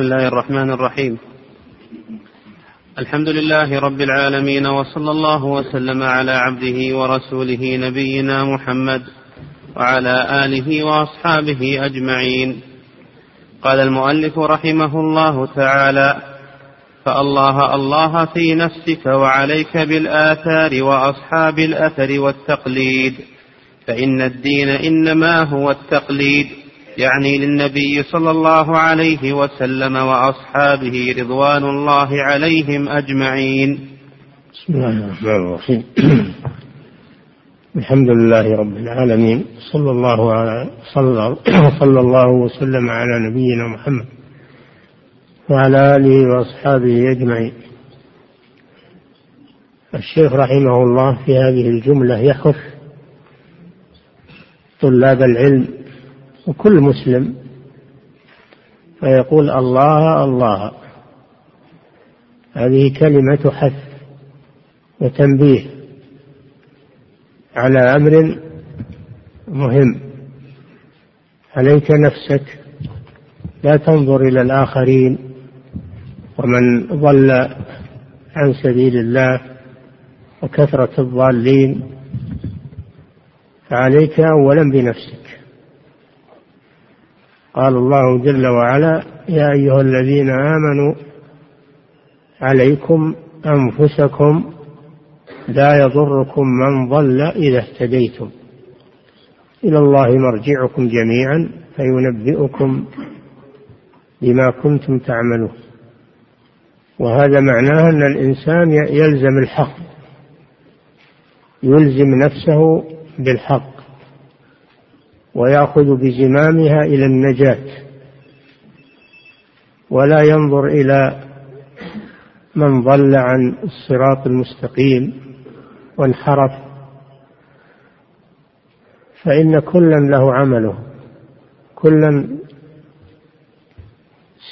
بسم الله الرحمن الرحيم. الحمد لله رب العالمين وصلى الله وسلم على عبده ورسوله نبينا محمد وعلى آله وأصحابه أجمعين. قال المؤلف رحمه الله تعالى فالله الله في نفسك وعليك بالاثار واصحاب الاثر والتقليد. فان الدين انما هو التقليد. يعني للنبي صلى الله عليه وسلم وأصحابه رضوان الله عليهم أجمعين. بسم الله الرحمن الرحيم. الحمد لله رب العالمين صلى الله على صلى, صلى الله وسلم على نبينا محمد وعلى آله وأصحابه أجمعين. الشيخ رحمه الله في هذه الجملة يخف طلاب العلم وكل مسلم فيقول الله الله. هذه كلمة حث وتنبيه على أمر مهم. عليك نفسك. لا تنظر إلى الآخرين ومن ضل عن سبيل الله وكثرة الضالين. فعليك أولا بنفسك. قال الله جل وعلا يا أيها الذين آمنوا عليكم أنفسكم لا يضركم من ضل إذا اهتديتم. إلى الله مرجعكم جميعا فينبئكم بما كنتم تعملون. وهذا معناه أن الإنسان يلزم الحق يلزم نفسه بالحق. ويأخذ بزمامها إلى النجاة ولا ينظر إلى من ضل عن الصراط المستقيم وانحرف. فإن كلا له عمله كلا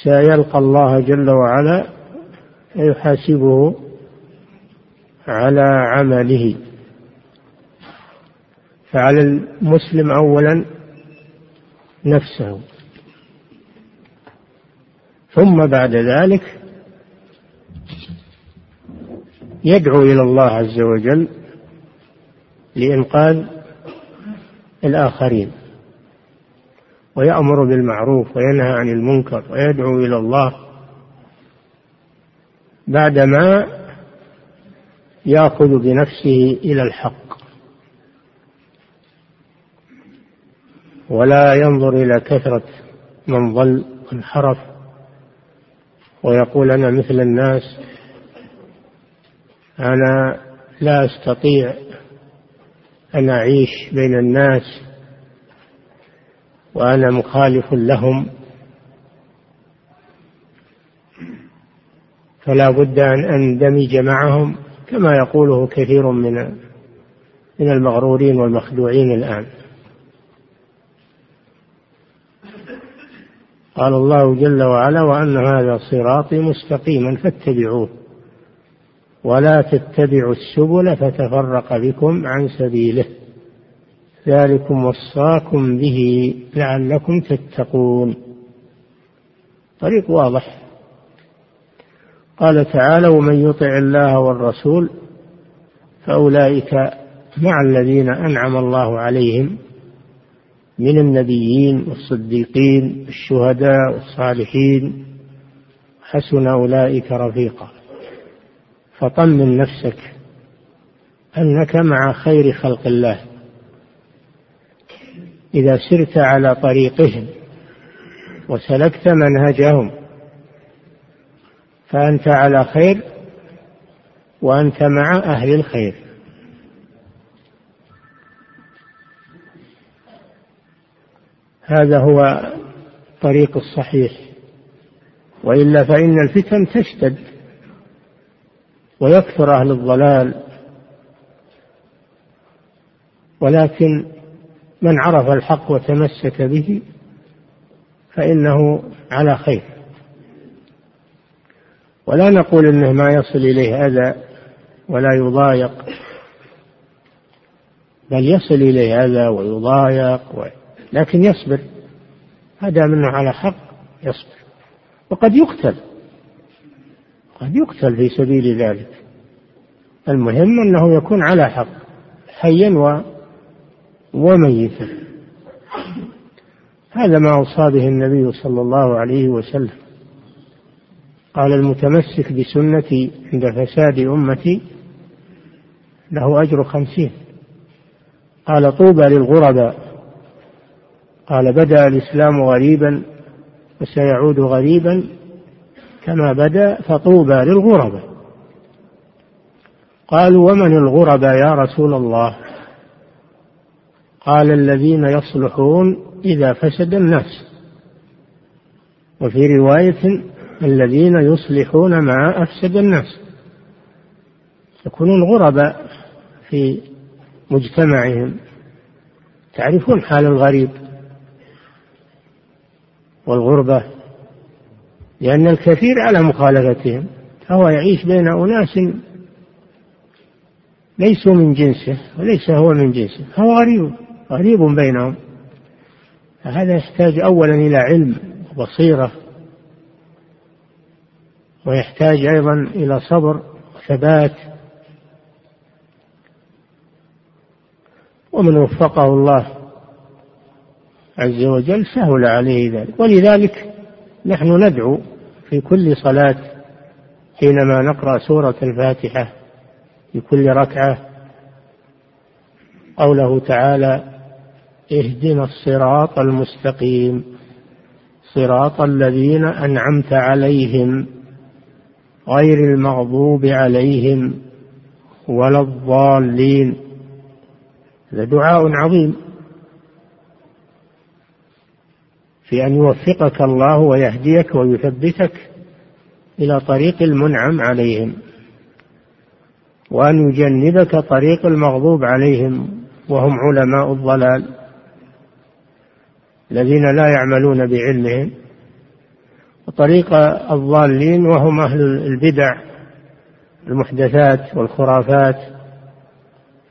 سيلقى الله جل وعلا فيحاسبه على عمله. فعلى المسلم اولا نفسه. ثم بعد ذلك يدعو إلى الله عز وجل لإنقاذ الآخرين. ويأمر بالمعروف وينهى عن المنكر ويدعو إلى الله بعدما يأخذ بنفسه إلى الحق. ولا ينظر إلى كثرة من ضل وانحرف ويقول أنا مثل الناس أنا لا أستطيع أن أعيش بين الناس وأنا مخالف لهم. فلا بد أن أندمج معهم كما يقوله كثير من من المغرورين والمخدوعين الآن. قال الله جل وعلا وأن هذا صراطي مستقيما فاتبعوه ولا تتبعوا السبل فتفرق بكم عن سبيله ذلكم وصاكم به لعلكم تتقون. طريق واضح. قال تعالى ومن يطع الله والرسول فأولئك مع الذين أنعم الله عليهم من النبيين والصديقين الشهداء والصالحين حسن أولئك رفيقا. فطمن نفسك أنك مع خير خلق الله. إذا سرت على طريقهم وسلكت منهجهم فأنت على خير وأنت مع أهل الخير. هذا هو الطريق الصحيح. وإلا فإن الفتن تشتد ويكثر أهل الضلال. ولكن من عرف الحق وتمسك به فإنه على خير. ولا نقول إنه ما يصل إليه أذى ولا يضايق بل يصل إليه أذى ويضايق لكن يصبر. ما دام انه على حق يصبر. وقد يقتل. قد يقتل في سبيل ذلك. المهم أنه يكون على حق حيا و وميتا. هذا ما أوصى به النبي صلى الله عليه وسلم. قال المتمسك بسنتي عند فساد أمتي له أجر خمسين. قال طوبى للغرباء. قال بدأ الإسلام غريبا وسيعود غريبا كما بدا فطوبى للغرباء. قالوا ومن الغرباء يا رسول الله؟ قال الذين يصلحون إذا فسد الناس. وفي رواية الذين يصلحون ما أفسد الناس. يكونون غرباء في مجتمعهم. تعرفون حال الغريب؟ والغربة لأن الكثير على مخالفتهم فهو يعيش بين أناس ليسوا من جنسه وليس هو من جنسه هو غريب غريب بينهم. فهذا يحتاج أولا إلى علم وبصيرة ويحتاج أيضا إلى صبر وثبات. ومن وفقه الله عز وجل سهل عليه ذلك. ولذلك نحن ندعو في كل صلاة حينما نقرأ سورة الفاتحة في كل ركعة قوله تعالى اهدنا الصراط المستقيم صراط الذين أنعمت عليهم غير المغضوب عليهم ولا الضالين. هذا دعاء عظيم. في أن يوفقك الله ويهديك ويثبتك إلى طريق المنعم عليهم وأن يجنبك طريق المغضوب عليهم وهم علماء الضلال الذين لا يعملون بعلمهم وطريق الضالين وهم أهل البدع المحدثات والخرافات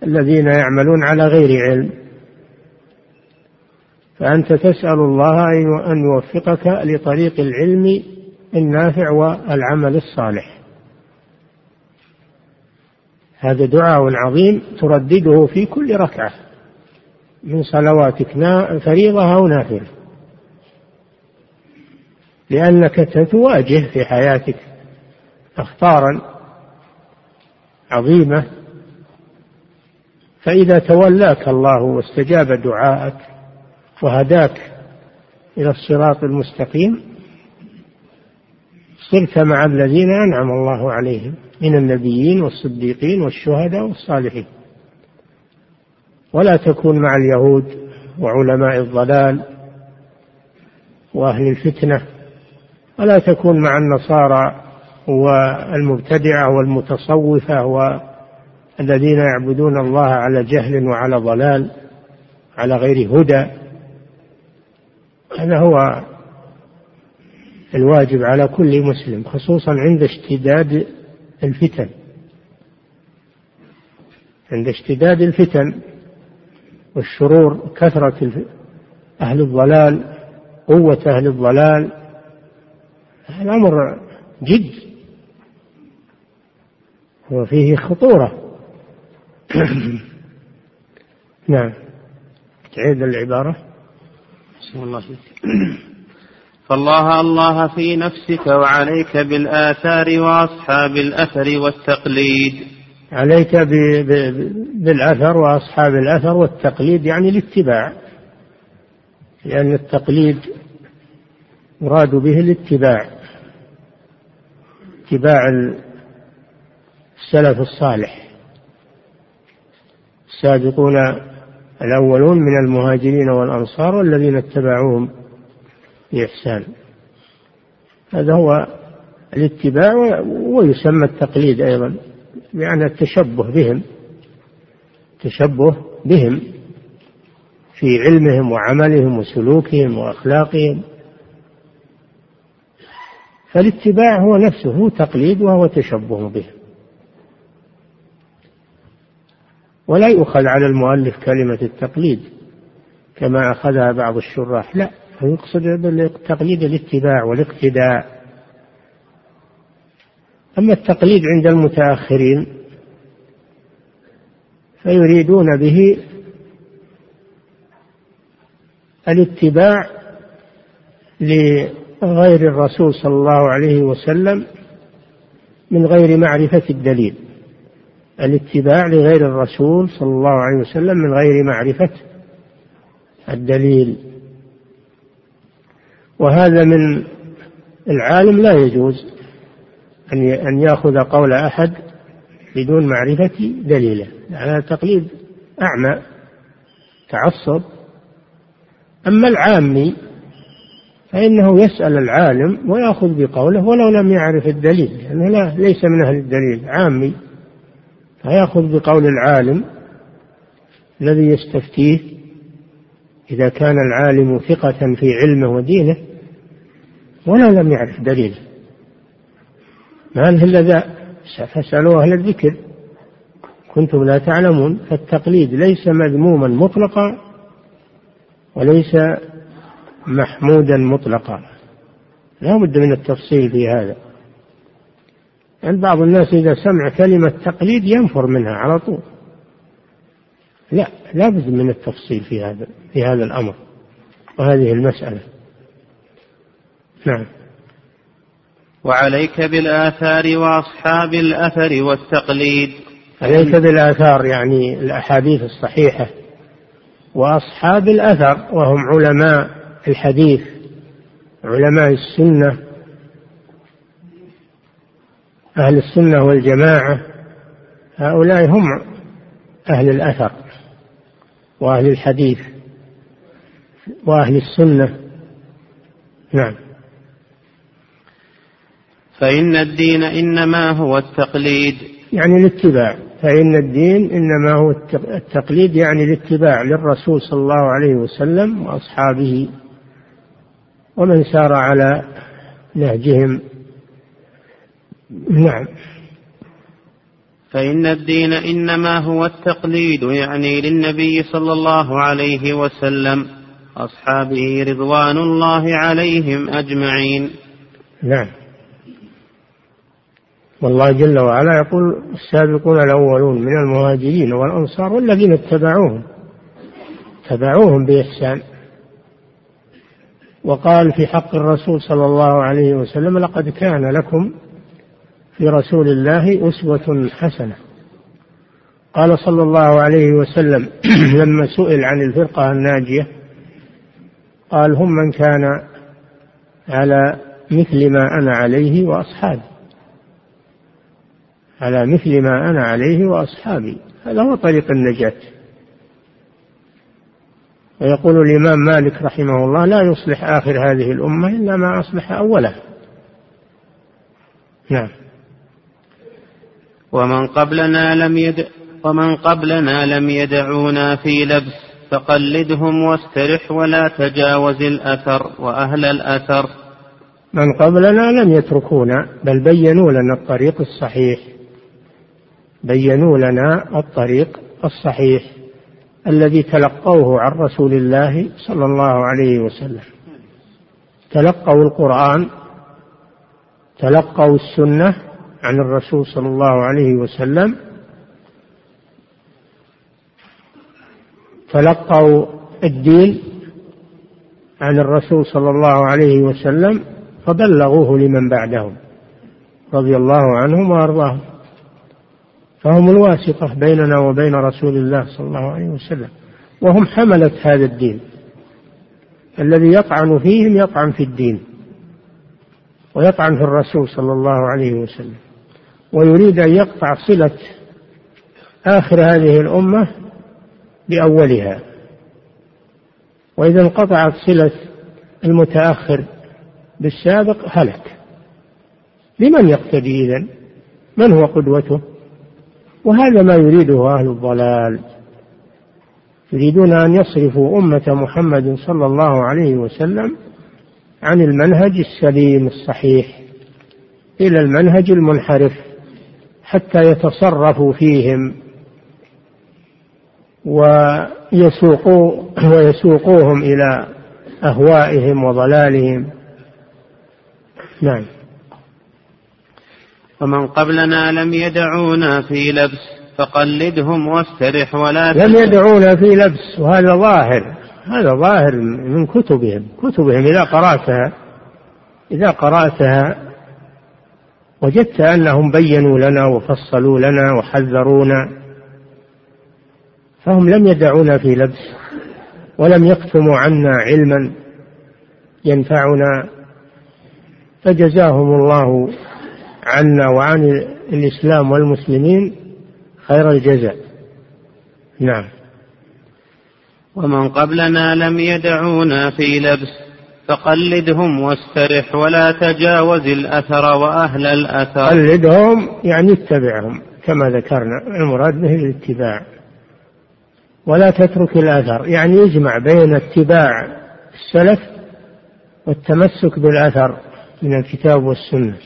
الذين يعملون على غير علم. فأنت تسأل الله أن يوفقك لطريق العلم النافع والعمل الصالح. هذا دعاء عظيم تردده في كل ركعة من صلواتك. فريضة أو نافلة. لأنك تواجه في حياتك أخطارا عظيمة. فإذا تولاك الله واستجاب دعاءك وهداك إلى الصراط المستقيم. صرت مع الذين أنعم الله عليهم من النبيين والصديقين والشهداء والصالحين. ولا تكون مع اليهود وعلماء الضلال وأهل الفتنة. ولا تكون مع النصارى والمبتدعة والمتصوفة والذين يعبدون الله على جهل وعلى ضلال على غير هدى. هذا هو الواجب على كل مسلم خصوصا عند اشتداد الفتن. عند اشتداد الفتن والشرور كثرة أهل الضلال قوة أهل الضلال هذا أمر جد وفيه خطورة. نعم. تعيد العبارة. الله فالله الله في نفسك وعليك بالآثار وأصحاب الأثر والتقليد. عليك بالأثر وأصحاب الأثر والتقليد يعني الاتباع. لأن التقليد مراد به الاتباع. اتباع السلف الصالح. السابقون الأولون من المهاجرين والأنصار والذين اتبعوهم بإحسان. هذا هو الاتباع ويسمى التقليد أيضا يعني التشبه بهم التشبه بهم في علمهم وعملهم وسلوكهم وأخلاقهم. فالاتباع هو نفسه هو تقليد وهو تشبه بهم ولا يؤخذ على المؤلف كلمة التقليد كما أخذها بعض الشراح. لا يقصد بالتقليد الاتباع والاقتداء. أما التقليد عند المتأخرين فيريدون به الاتباع لغير الرسول صلى الله عليه وسلم من غير معرفة الدليل. الاتباع لغير الرسول صلى الله عليه وسلم من غير معرفة الدليل. وهذا من العالم لا يجوز أن يأخذ قول أحد بدون معرفة دليله. هذا تقليد أعمى تعصب. أما العامي فإنه يسأل العالم ويأخذ بقوله ولو لم يعرف الدليل لأنه لا ليس من أهل الدليل عامي. فيأخذ بقول العالم الذي يستفتيه إذا كان العالم ثقة في علمه ودينه ولو لم يعرف دليله ما إلا ذا؟ فاسألوا أهل الذكر. كنتم لا تعلمون. فالتقليد ليس مذموما مطلقا وليس محمودا مطلقا. لا بد من التفصيل في هذا. يعني بعض الناس إذا سمع كلمة تقليد ينفر منها على طول. لا لا بد من التفصيل في هذا في هذا الأمر وهذه المسألة. نعم. وعليك بالآثار وأصحاب الأثر والتقليد. عليك بالآثار يعني الأحاديث الصحيحة وأصحاب الأثر وهم علماء الحديث علماء السنة أهل السنة والجماعة هؤلاء هم أهل الأثر وأهل الحديث وأهل السنة. نعم. فإن الدين إنما هو التقليد. يعني الاتباع. فإن الدين إنما هو التقليد يعني الاتباع للرسول صلى الله عليه وسلم وأصحابه. ومن سار على نهجهم نعم. فإن الدين إنما هو التقليد يعني للنبي صلى الله عليه وسلم. أصحابه رضوان الله عليهم أجمعين. نعم. والله جل وعلا يقول السابقون الأولون من المهاجرين والأنصار والذين اتبعوهم. اتبعوهم بإحسان. وقال في حق الرسول صلى الله عليه وسلم لقد كان لكم في رسول الله أسوة حسنة. قال صلى الله عليه وسلم لما سئل عن الفرقة الناجية قال هم من كان على مثل ما أنا عليه وأصحابي. على مثل ما أنا عليه وأصحابي. هذا هو طريق النجاة. ويقول الإمام مالك رحمه الله لا يصلح آخر هذه الأمة إلا ما أصلح أولها. نعم. ومن قبلنا لم يد ومن قبلنا لم يدعونا في لبس فقلدهم واسترح ولا تجاوز الأثر وأهل الأثر. من قبلنا لم يتركونا بل بينوا لنا الطريق الصحيح. بينوا لنا الطريق الصحيح الذي تلقوه عن رسول الله صلى الله عليه وسلم. تلقوا القرآن تلقوا السنة عن الرسول صلى الله عليه وسلم تلقوا الدين عن الرسول صلى الله عليه وسلم فبلغوه لمن بعدهم رضي الله عنهم وأرضاهم. فهم الواسطة بيننا وبين رسول الله صلى الله عليه وسلم وهم حملة هذا الدين. الذي يطعن فيهم يطعن في الدين ويطعن في الرسول صلى الله عليه وسلم. ويريد أن يقطع صلة آخر هذه الأمة بأولها. وإذا انقطعت صلة المتأخر بالسابق هلك. لمن يقتدي إذن؟ من هو قدوته؟ وهذا ما يريده أهل الضلال. يريدون أن يصرفوا أمة محمد صلى الله عليه وسلم عن المنهج السليم الصحيح إلى المنهج المنحرف. حتى يتصرفوا فيهم ويسوقوا ويسوقوهم إلى أهوائهم وضلالهم. نعم. ومن قبلنا لم يدعونا في لبس فقلدهم واسترح ولا لم يدعونا في لبس وهذا ظاهر هذا ظاهر من كتبهم كتبهم إذا قرأتها إذا قرأتها وجدت أنهم بينوا لنا وفصلوا لنا وحذرونا فهم لم يدعونا في لبس ولم يكتموا عنا علما ينفعنا فجزاهم الله عنا وعن الإسلام والمسلمين خير الجزاء. نعم. ومن قبلنا لم يدعونا في لبس فقلدهم واسترح ولا تجاوز الأثر وأهل الأثر. قلدهم يعني اتبعهم كما ذكرنا. المراد به الاتباع. ولا تترك الأثر يعني يجمع بين اتباع السلف والتمسك بالأثر من الكتاب والسنة.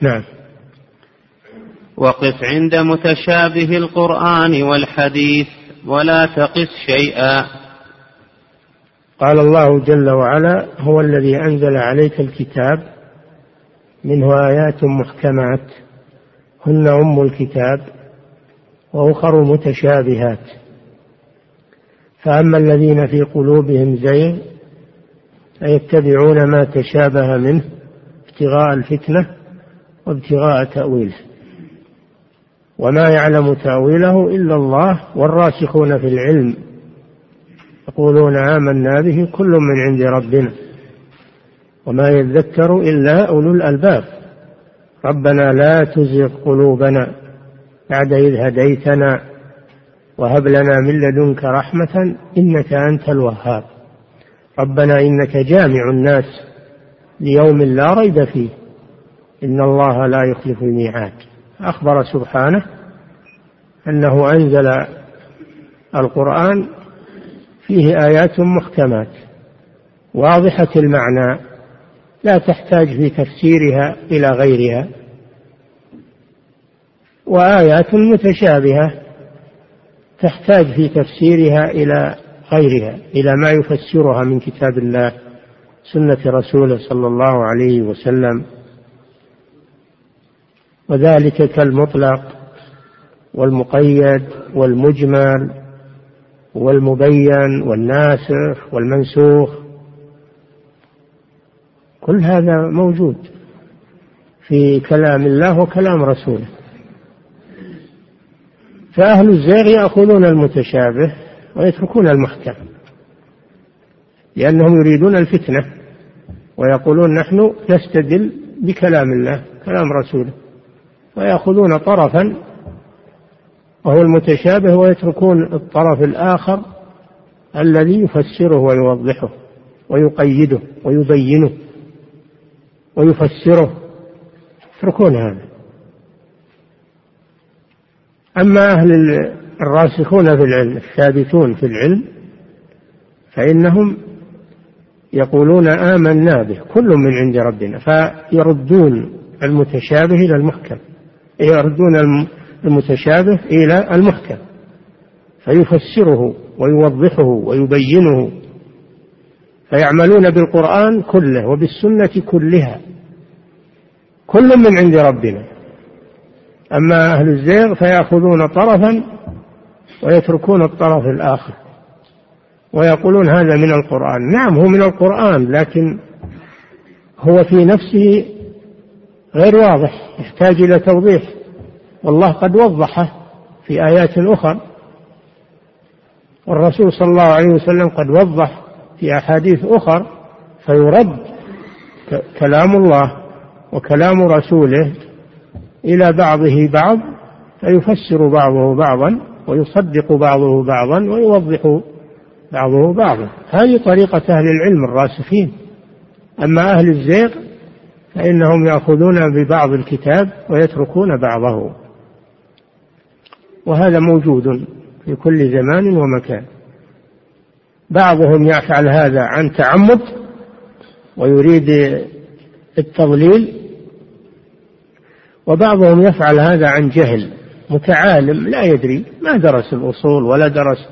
نعم. وقف عند متشابه القرآن والحديث ولا تقس شيئا. قال الله جل وعلا هو الذي أنزل عليك الكتاب منه آيات محكمات هن أم الكتاب وأخر متشابهات. فأما الذين في قلوبهم زيغ فيتبعون ما تشابه منه ابتغاء الفتنة وابتغاء تأويله. وما يعلم تأويله إلا الله والراسخون في العلم. يقولون آمنا به كل من عند ربنا وما يذكر إلا أولو الألباب. ربنا لا تزغ قلوبنا بعد إذ هديتنا وهب لنا من لدنك رحمة إنك أنت الوهاب. ربنا إنك جامع الناس ليوم لا ريب فيه. إن الله لا يخلف الميعاد. أخبر سبحانه أنه أنزل القرآن فيه آيات محكمات واضحة المعنى لا تحتاج في تفسيرها إلى غيرها وآيات متشابهة تحتاج في تفسيرها إلى غيرها إلى ما يفسرها من كتاب الله سنة رسوله صلى الله عليه وسلم. وذلك كالمطلق والمقيد والمجمل والمبين والناسخ والمنسوخ. كل هذا موجود في كلام الله وكلام رسوله. فأهل الزيغ يأخذون المتشابه ويتركون المحكم لأنهم يريدون الفتنة ويقولون نحن نستدل بكلام الله كلام رسوله ويأخذون طرفا وهو المتشابه ويتركون الطرف الآخر الذي يفسره ويوضحه ويقيده ويبينه ويفسره. يتركون هذا. أما أهل الراسخون في العلم الثابتون في العلم فإنهم يقولون آمنا به كل من عند ربنا فيردون المتشابه إلى المحكم يردون المتشابه إلى المحكم فيفسره ويوضحه ويبينه فيعملون بالقرآن كله وبالسنة كلها كل من عند ربنا. أما أهل الزيغ فيأخذون طرفا ويتركون الطرف الآخر ويقولون هذا من القرآن. نعم هو من القرآن لكن هو في نفسه غير واضح يحتاج إلى توضيح. والله قد وضحه في آيات أخرى والرسول صلى الله عليه وسلم قد وضح في أحاديث أخرى فيرد كلام الله وكلام رسوله إلى بعضه بعض فيفسر بعضه بعضا ويصدق بعضه بعضا ويوضح بعضه بعضا. هذه طريقة أهل العلم الراسخين. أما أهل الزيغ فإنهم يأخذون ببعض الكتاب ويتركون بعضه. وهذا موجود في كل زمان ومكان. بعضهم يفعل هذا عن تعمد ويريد التضليل وبعضهم يفعل هذا عن جهل متعالم لا يدري ما درس الأصول ولا درس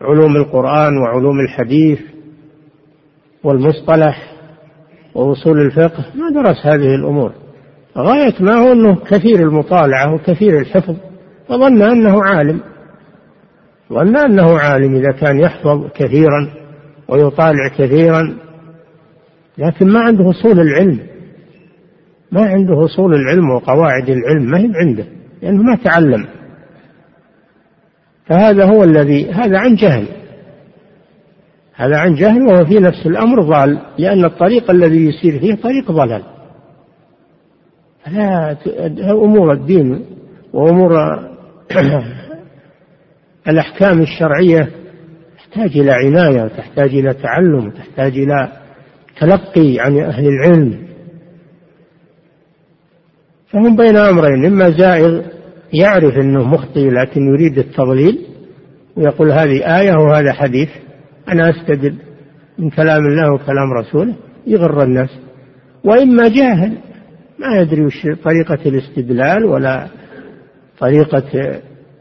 علوم القرآن وعلوم الحديث والمصطلح وأصول الفقه ما درس هذه الأمور. غاية ما هو أنه كثير المطالعة وكثير الحفظ. فظن أنه عالم. ظن أنه عالم إذا كان يحفظ كثيرا ويطالع كثيرا لكن ما عنده أصول العلم. ما عنده أصول العلم وقواعد العلم ما هي عنده لأنه ما تعلم. فهذا هو الذي هذا عن جهل. هذا عن جهل وهو في نفس الأمر ضال لأن الطريق الذي يسير فيه طريق ضلال. لا أمور الدين وأمور الأحكام الشرعية تحتاج إلى عناية وتحتاج إلى تعلم وتحتاج إلى تلقي عن أهل العلم. فهم بين أمرين إما زائغ يعرف أنه مخطئ لكن يريد التضليل ويقول هذه آية وهذا حديث أنا أستدل من كلام الله وكلام رسوله يغر الناس. وإما جاهل ما يدري وش طريقة الاستدلال ولا طريقة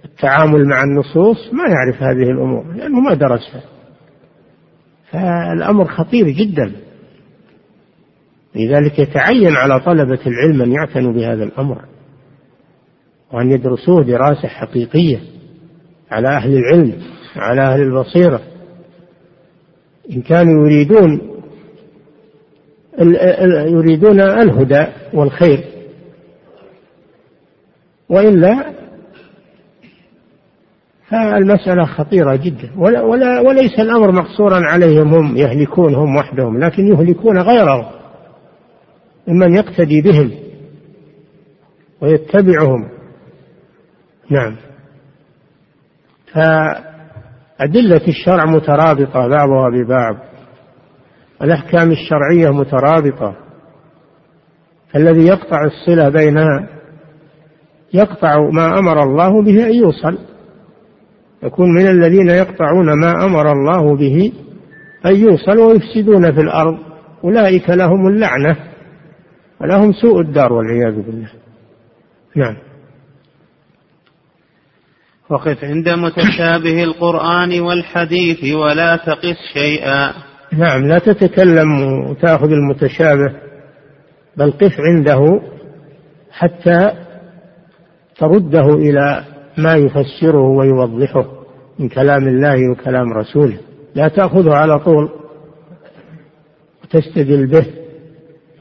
التعامل مع النصوص ما يعرف هذه الأمور لأنه ما درسها فالأمر خطير جدا. لذلك يتعين على طلبة العلم أن يعتنوا بهذا الأمر وأن يدرسوه دراسة حقيقية على أهل العلم على أهل البصيرة. إن كانوا يريدون يريدون الهدى والخير وإلا فالمسألة خطيرة جدا. ولا ولا وليس الأمر مقصورا عليهم هم يهلكون هم وحدهم لكن يهلكون غيرهم ممن يقتدي بهم ويتبعهم. نعم. فأدلة الشرع مترابطة بعضها ببعض الأحكام الشرعية مترابطة الذي يقطع الصلة بينها يقطع ما أمر الله به أن يوصل. يكون من الذين يقطعون ما أمر الله به أن يوصل ويفسدون في الأرض. أولئك لهم اللعنة ولهم سوء الدار والعياذ بالله. نعم. وقف عند متشابه القرآن والحديث ولا تقس شيئا. نعم لا تتكلم وتأخذ المتشابه بل قف عنده حتى ترده إلى ما يفسره ويوضحه من كلام الله وكلام رسوله. لا تأخذه على طول وتستدل به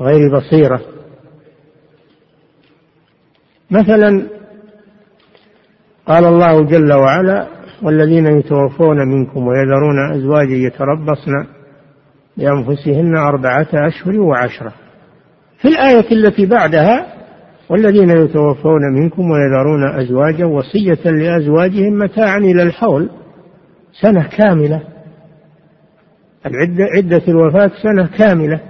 غير بصيرة. مثلا قال الله جل وعلا والذين يتوفون منكم ويذرون أزواجا يتربصن بأنفسهن أربعة أشهر وعشرة. في الآية التي بعدها والذين يتوفون منكم ويذرون أزواجا وصية لأزواجهم متاعا إلى الحول سنة كاملة. العدة عدة الوفاة سنة كاملة.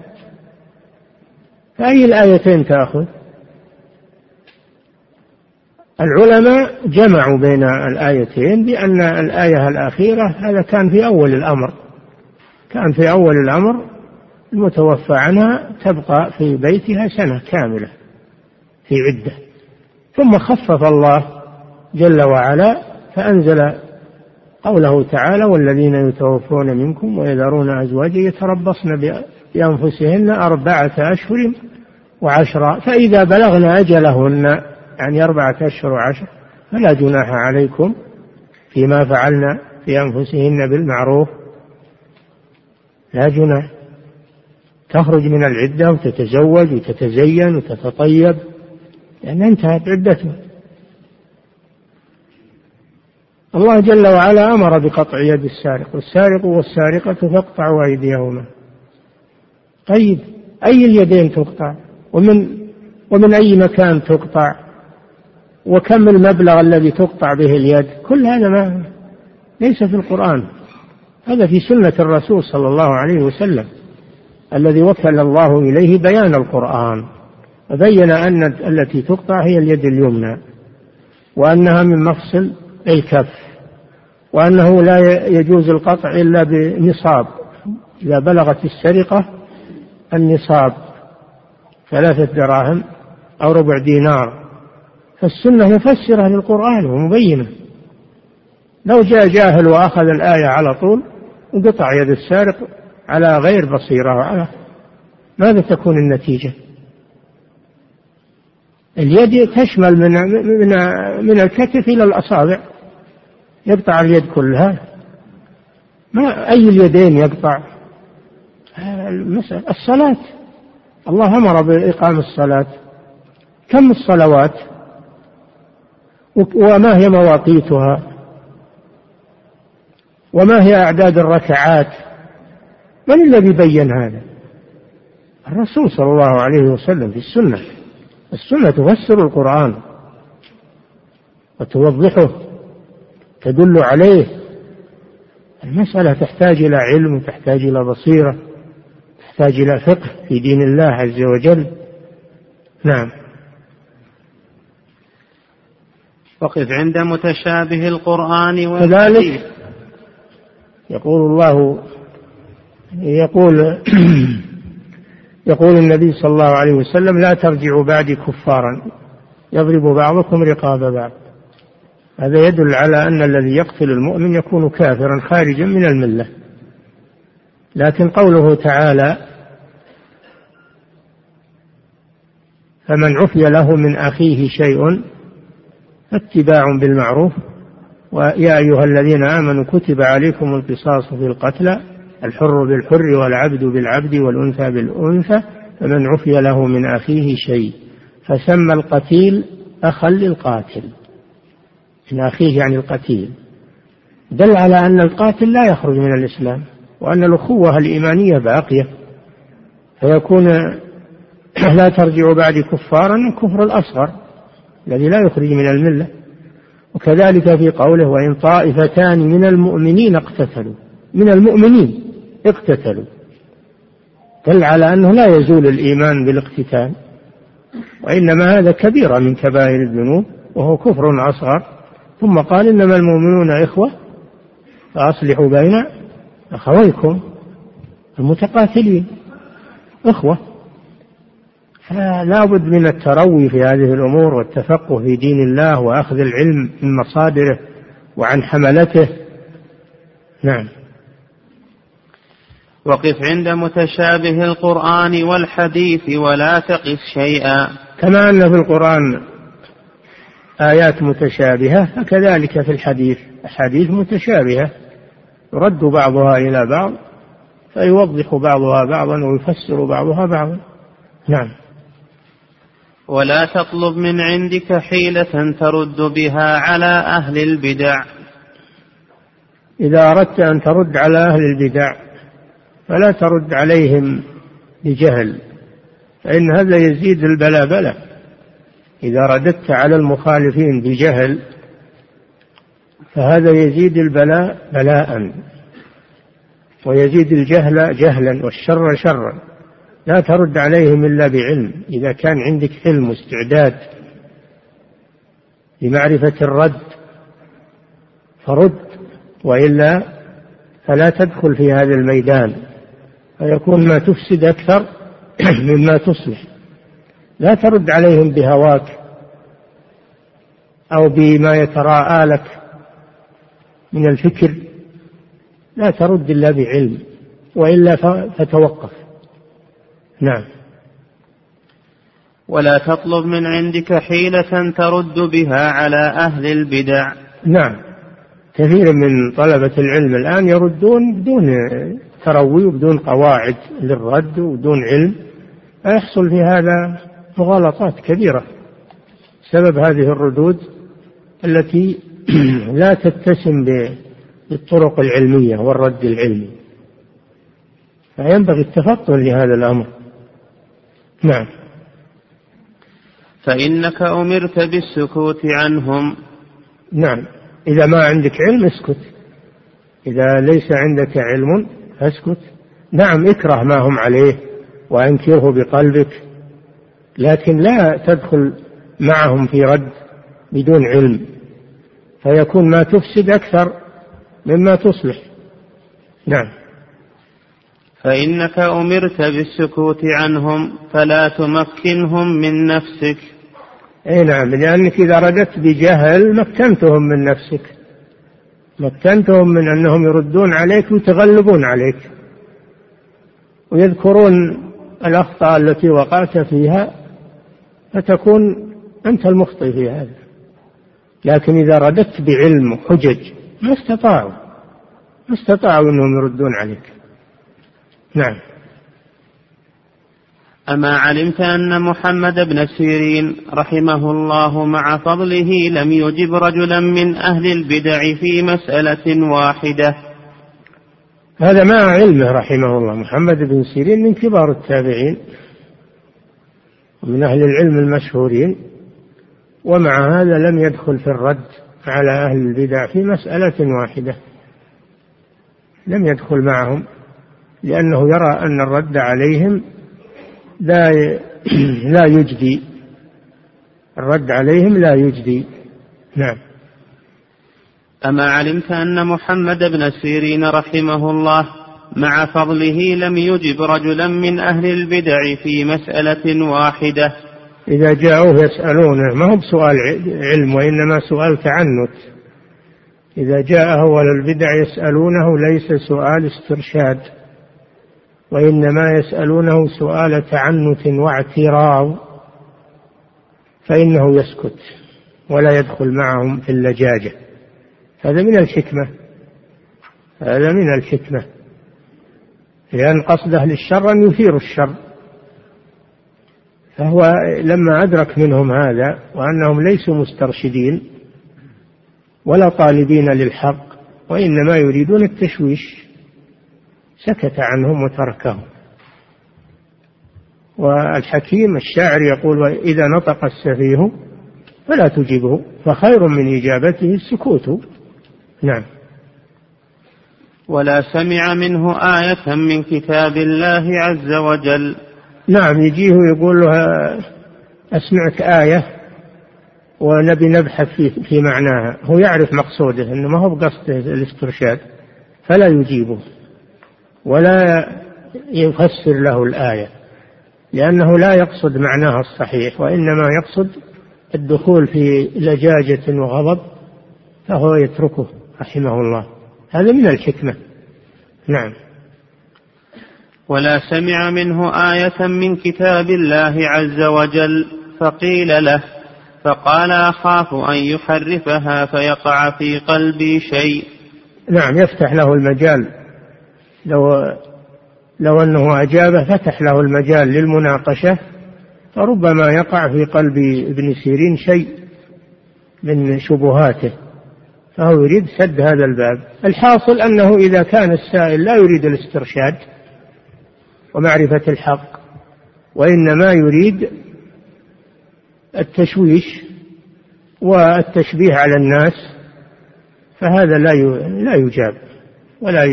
فأي الآيتين تأخذ؟ العلماء جمعوا بين الآيتين بأن الآية الأخيرة هذا كان في أول الأمر. كان في أول الأمر المتوفى عنها تبقى في بيتها سنة كاملة. في عدة. ثم خفف الله جل وعلا فأنزل قوله تعالى والذين يتوفون منكم ويذرون أزواجا يتربصن بأنفسهن أربعة أشهر وعشرا فإذا بلغن أجلهن يعني أربعة أشهر وعشر فلا جناح عليكم فيما فعلن في أنفسهن بالمعروف. لا جناح. تخرج من العدة وتتزوج وتتزين وتتطيب. لأن انتهت عدته الله جل وعلا أمر بقطع يد السارق والسارق والسارقة فاقطعوا أيديهما. طيب أي اليدين تقطع؟ ومن ومن أي مكان تقطع؟ وكم المبلغ الذي تقطع به اليد؟ كل هذا ما ليس في القرآن. هذا في سنة الرسول صلى الله عليه وسلم الذي وكل الله إليه بيان القرآن. وبين أن التي تقطع هي اليد اليمنى وأنها من مفصل الكف وأنه لا يجوز القطع إلا بنصاب. إذا بلغت السرقة النصاب ثلاثة دراهم أو ربع دينار. فالسنة مفسرة للقرآن ومبينة. لو جاء جاهل وأخذ الآية على طول وقطع يد السارق على غير بصيرة وعلى ماذا تكون النتيجة؟ اليد تشمل من من من الكتف إلى الأصابع. يقطع اليد كلها. ما أي اليدين يقطع؟ المسألة الصلاة. الله أمر بإقام الصلاة. كم الصلوات؟ وما هي مواقيتها؟ وما هي أعداد الركعات؟ من الذي بين هذا؟ الرسول صلى الله عليه وسلم في السنة. السنة تفسر القرآن وتوضحه تدل عليه. المسألة تحتاج إلى علم وتحتاج إلى بصيرة تحتاج إلى فقه في دين الله عز وجل. نعم. وقف عند متشابه القرآن كذلك يقول الله يقول يقول النبي صلى الله عليه وسلم لا ترجعوا بعدي كفارا. يضرب بعضكم رقاب بعض. هذا يدل على أن الذي يقتل المؤمن يكون كافرا خارجا من الملة. لكن قوله تعالى فمن عفي له من أخيه شيء فاتباع بالمعروف. ويا أيها الذين آمنوا كتب عليكم القصاص في القتلى الحر بالحر والعبد بالعبد والأنثى بالأنثى فمن عفي له من أخيه شيء. فسمى القتيل أخا للقاتل. من أخيه يعني القتيل. دل على أن القاتل لا يخرج من الإسلام وأن الأخوة الإيمانية باقية. فيكون لا ترجع بعد كفارا كفر الأصغر الذي لا يخرج من الملة. وكذلك في قوله وإن طائفتان من المؤمنين اقتتلوا. من المؤمنين. اقتتلوا. دل على أنه لا يزول الإيمان بالاقتتال وإنما هذا كبيرة من كبائر الذنوب وهو كفر أصغر ثم قال إنما المؤمنون إخوة فأصلحوا بين أخويكم المتقاتلين. إخوة. فلا بد من التروي في هذه الأمور والتفقه في دين الله وأخذ العلم من مصادره وعن حملته. نعم. وقف عند متشابه القرآن والحديث ولا تقف شيئا. كما أن في القرآن آيات متشابهة فكذلك في الحديث. أحاديث متشابهة يرد بعضها إلى بعض فيوضح بعضها بعضا ويفسر بعضها بعضا. نعم. ولا تطلب من عندك حيلة ترد بها على أهل البدع. إذا أردت أن ترد على أهل البدع فلا ترد عليهم بجهل فإن هذا يزيد البلاء بلاء إذا رددت على المخالفين بجهل فهذا يزيد البلاء بلاء ويزيد الجهل جهلا والشر شرا لا ترد عليهم إلا بعلم. إذا كان عندك علم واستعداد لمعرفة الرد فرد وإلا فلا تدخل في هذا الميدان. فيكون ما تفسد أكثر مما تصلح لا ترد عليهم بهواك أو بما يتراءى لك من الفكر لا ترد إلا بعلم وإلا فتوقف. نعم. ولا تطلب من عندك حيلة ترد بها على أهل البدع. نعم. كثير من طلبة العلم الآن يردون بدون تروي وبدون قواعد للرد وبدون علم فيحصل في هذا مغالطات كبيرة سبب هذه الردود التي لا تتسم بالطرق العلمية والرد العلمي. فينبغي التفطن لهذا الأمر. نعم. فإنك أمرت بالسكوت عنهم. نعم. إذا ما عندك علم اسكت. إذا ليس عندك علم فاسكت نعم اكره ما هم عليه وأنكره بقلبك لكن لا تدخل معهم في رد بدون علم فيكون ما تفسد أكثر مما تصلح. نعم. فإنك أمرت بالسكوت عنهم فلا تمكنهم من نفسك. أي نعم لأنك إذا رددت بجهل مكنتهم من نفسك. مكنتهم من أنهم يردون عليك ويتغلبون عليك ويذكرون الأخطاء التي وقعت فيها فتكون أنت المخطئ في هذا. لكن إذا رددت بعلم وحجج ما استطاعوا ما استطاعوا أنهم يردون عليك. نعم. أما علمت أن محمد بن سيرين رحمه الله مع فضله لم يجب رجلا من أهل البدع في مسألة واحدة. هذا مع علمه رحمه الله محمد بن سيرين من كبار التابعين ومن أهل العلم المشهورين ومع هذا لم يدخل في الرد على أهل البدع في مسألة واحدة. لم يدخل معهم لأنه يرى أن الرد عليهم لا لا يجدي. الرد عليهم لا يجدي. نعم. أما علمت أن محمد بن سيرين رحمه الله مع فضله لم يجب رجلا من أهل البدع في مسألة واحدة. إذا جاءوه يسألونه ما هو بسؤال علم وإنما سؤال تعنت. إذا جاء أول البدع يسألونه ليس سؤال استرشاد. وإنما يسألونه سؤال تعنت واعتراض فإنه يسكت ولا يدخل معهم في اللجاجة. هذا من الحكمة هذا من الحكمة. لأن قصده للشر أن يثير الشر. فهو لما أدرك منهم هذا وأنهم ليسوا مسترشدين ولا طالبين للحق وإنما يريدون التشويش. سكت عنهم وتركهم. والحكيم الشاعر يقول إذا نطق السفيه فلا تجبه فخير من إجابته السكوت. نعم. ولا سمع منه آية من كتاب الله عز وجل. نعم يجيه ويقول له أسمعك آية ونبي نبحث في, في معناها. هو يعرف مقصوده أنه ما هو بقصده الاسترشاد فلا يجيبه. ولا يفسر له الآية لأنه لا يقصد معناها الصحيح وإنما يقصد الدخول في لجاجة وغضب فهو يتركه رحمه الله. هذا من الحكمة. نعم. ولا سمع منه آية من كتاب الله عز وجل فقيل له فقال أخاف أن يحرفها فيقع في قلبي شيء. نعم يفتح له المجال. لو لو أنه أجابه فتح له المجال للمناقشة فربما يقع في قلب ابن سيرين شيء من شبهاته فهو يريد سد هذا الباب. الحاصل أنه إذا كان السائل لا يريد الاسترشاد ومعرفة الحق وإنما يريد التشويش والتشبيه على الناس فهذا لا لا يجاب ولا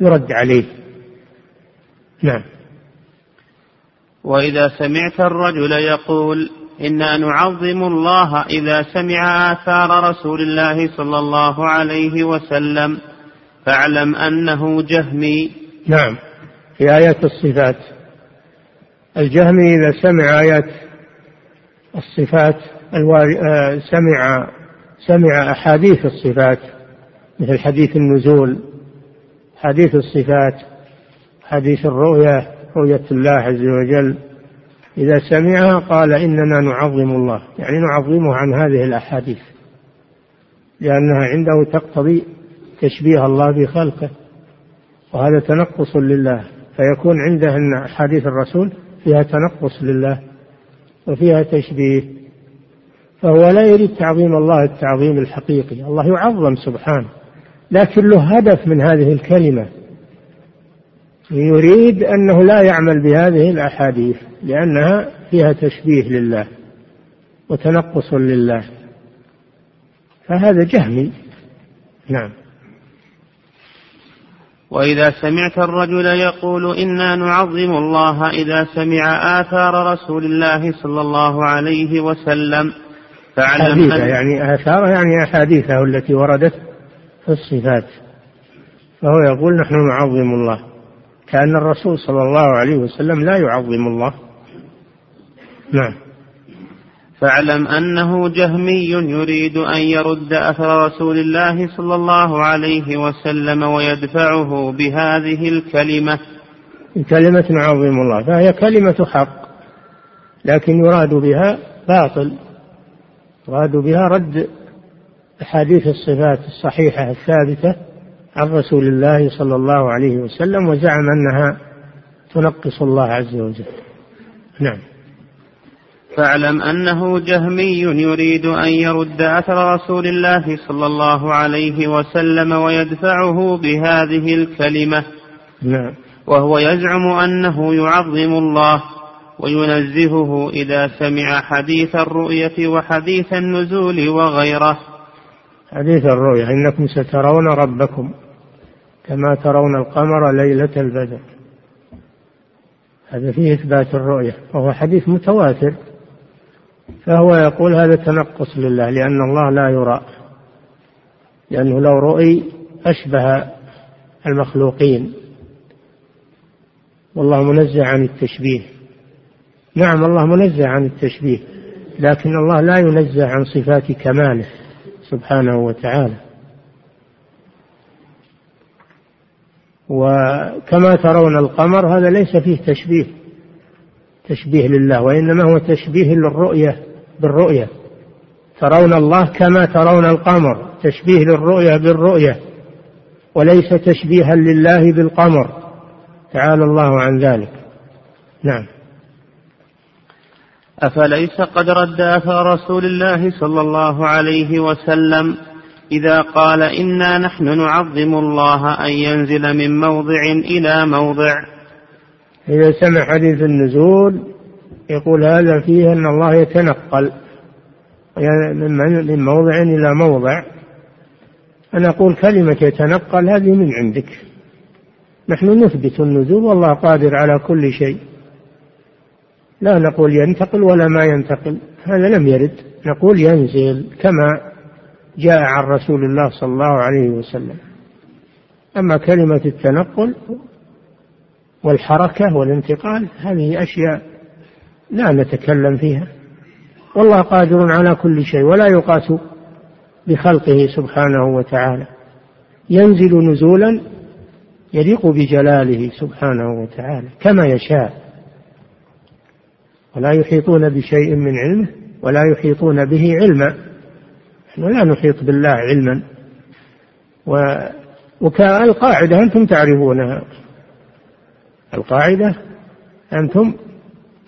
يرد عليه. نعم. وإذا سمعت الرجل يقول إنا نعظم الله إذا سمع آثار رسول الله صلى الله عليه وسلم فاعلم أنه جهمي. نعم. في آيات الصفات. الجهمي إذا سمع آيات الصفات آه، سمع سمع أحاديث الصفات مثل حديث النزول حديث الصفات حديث الرؤيا رؤية الله عز وجل. إذا سمعها قال إننا نعظم الله يعني نعظمه عن هذه الأحاديث لأنها عنده تقتضي تشبيه الله بخلقه وهذا تنقص لله. فيكون عنده أن أحاديث الرسول فيها تنقص لله وفيها تشبيه. فهو لا يريد تعظيم الله التعظيم الحقيقي الله يعظم سبحانه. لكن له هدف من هذه الكلمة. يريد أنه لا يعمل بهذه الأحاديث لأنها فيها تشبيه لله وتنقص لله. فهذا جهمي. نعم. وإذا سمعت الرجل يقول إنا نعظم الله إذا سمع آثار رسول الله صلى الله عليه وسلم. فاعلم أن يعني آثار يعني أحاديثه التي وردت. في الصفات فهو يقول نحن نعظم الله كأن الرسول صلى الله عليه وسلم لا يعظم الله. نعم. فاعلم أنه جهمي يريد أن يرد أثر رسول الله صلى الله عليه وسلم ويدفعه بهذه الكلمة. كلمة نعظم الله فهي كلمة حق لكن يراد بها باطل أرادوا بها رد. أحاديث الصفات الصحيحة الثابتة عن رسول الله صلى الله عليه وسلم وزعم أنها تنقص الله عز وجل. نعم. فاعلم أنه جهمي يريد أن يرد أثر رسول الله صلى الله عليه وسلم ويدفعه بهذه الكلمة. نعم. وهو يزعم أنه يعظم الله وينزهه إذا سمع حديث الرؤية وحديث النزول وغيره. حديث الرؤية إنكم سترون ربكم كما ترون القمر ليلة البدر. هذا فيه إثبات الرؤية وهو حديث متواتر فهو يقول هذا تنقص لله لأن الله لا يرى لأنه لو رؤي أشبه المخلوقين. والله منزه عن التشبيه. نعم الله منزه عن التشبيه لكن الله لا ينزه عن صفات كماله. سبحانه وتعالى. وكما ترون القمر هذا ليس فيه تشبيه تشبيه لله وإنما هو تشبيه للرؤية بالرؤية. ترون الله كما ترون القمر تشبيه للرؤية بالرؤية وليس تشبيها لله بالقمر. تعالى الله عن ذلك. نعم. أفليس قد رد أثر رسول الله صلى الله عليه وسلم إذا قال إنا نحن نعظم الله أن ينزل من موضع إلى موضع؟ إذا سمع حديث النزول يقول هذا فيه أن الله يتنقل من موضع إلى موضع. أنا أقول كلمة يتنقل هذه من عندك. نحن نثبت النزول والله قادر على كل شيء. لا نقول ينتقل ولا ما ينتقل. هذا لم يرد. نقول ينزل كما جاء عن رسول الله صلى الله عليه وسلم. أما كلمة التنقل والحركة والانتقال هذه أشياء لا نتكلم فيها. والله قادر على كل شيء ولا يقاس بخلقه سبحانه وتعالى. ينزل نزولا يليق بجلاله سبحانه وتعالى كما يشاء. ولا يحيطون بشيء من علمه ولا يحيطون به علما. نحن لا نحيط بالله علما. و وكالقاعدة أنتم تعرفونها. القاعدة أنتم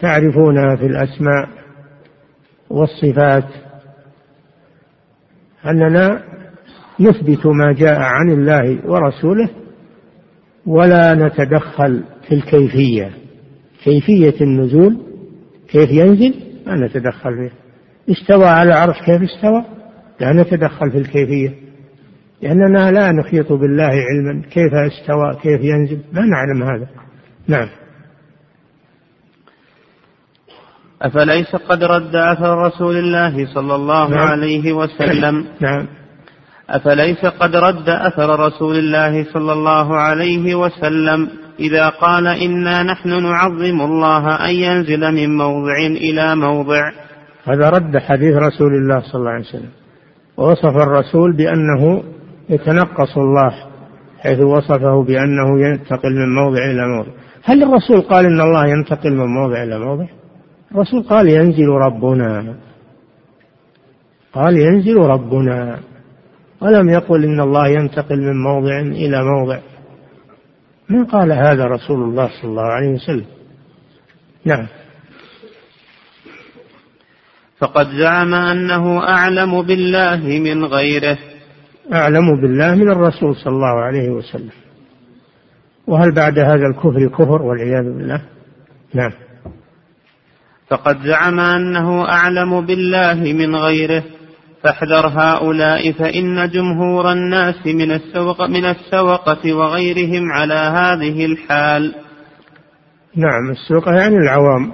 تعرفونها في الأسماء والصفات. أننا نثبت ما جاء عن الله ورسوله ولا نتدخل في الكيفية. كيفية النزول كيف ينزل؟ لا نتدخل فيه. استوى على عرش كيف استوى؟ لا نتدخل في الكيفية. لأننا لا نحيط بالله علما. كيف استوى؟ كيف ينزل؟ ما نعلم هذا. نعم. أفليس قد رد أثر رسول الله صلى الله نعم. عليه وسلم؟ نعم. أفليس قد رد أثر رسول الله صلى الله عليه وسلم؟ إذا قال إنا نحن نعظم الله أن ينزل من موضع إلى موضع. هذا رد حديث رسول الله صلى الله عليه وسلم. ووصف الرسول بأنه يتنقص الله حيث وصفه بأنه ينتقل من موضع إلى موضع. هل الرسول قال إن الله ينتقل من موضع إلى موضع؟ الرسول قال ينزل ربنا. قال ينزل ربنا. ولم يقل إن الله ينتقل من موضع إلى موضع؟ من قال هذا رسول الله صلى الله عليه وسلم؟ نعم. فقد زعم أنه أعلم بالله من غيره. أعلم بالله من الرسول صلى الله عليه وسلم. وهل بعد هذا الكفر كفر والعياذ بالله؟ نعم. فقد زعم أنه أعلم بالله من غيره. فاحذر هؤلاء فإن جمهور الناس من السوق من السوقة وغيرهم على هذه الحال. نعم السوقة يعني العوام.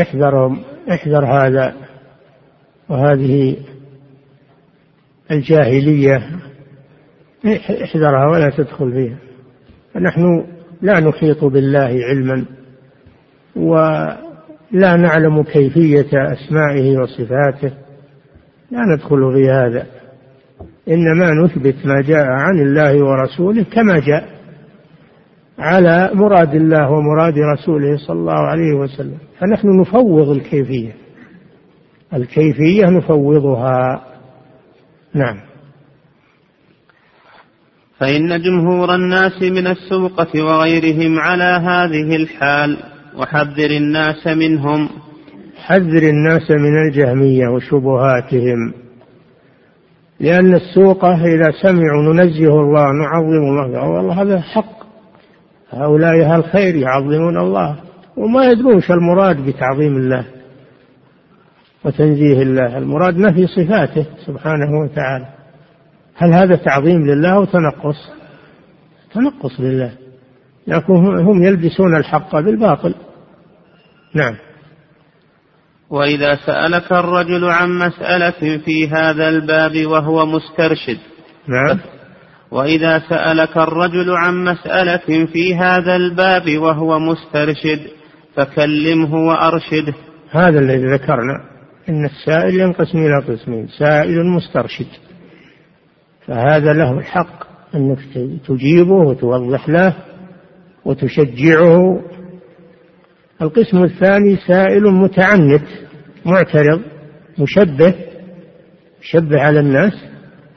احذرهم احذر هذا وهذه الجاهلية احذرها ولا تدخل فيها. فنحن لا نحيط بالله علما ولا نعلم كيفية أسمائه وصفاته لا ندخل في هذا. إنما نثبت ما جاء عن الله ورسوله كما جاء على مراد الله ومراد رسوله صلى الله عليه وسلم. فنحن نفوض الكيفية. الكيفية نفوضها. نعم. فإن جمهور الناس من السوقة وغيرهم على هذه الحال وحذر الناس منهم. حذر الناس من الجهمية وشبهاتهم لأن السوقة إذا سمعوا ننزه الله نعظم الله والله هذا حق هؤلاء أهل الخير يعظمون الله وما يدرون المراد بتعظيم الله وتنزيه الله المراد نفي صفاته سبحانه وتعالى. هل هذا تعظيم لله أو تنقص؟ تنقص لله لكن هم يلبسون الحق بالباطل. نعم. وإذا سألك الرجل عن مسألة في هذا الباب وهو مسترشد. نعم. وإذا سألك الرجل عن مسألة في هذا الباب وهو مسترشد فكلمه وأرشده. هذا الذي ذكرنا إن السائل ينقسم إلى قسمين سائل مسترشد. فهذا له الحق أنك تجيبه وتوضح له وتشجعه القسم الثاني سائل متعنت معترض مشبه مشبه على الناس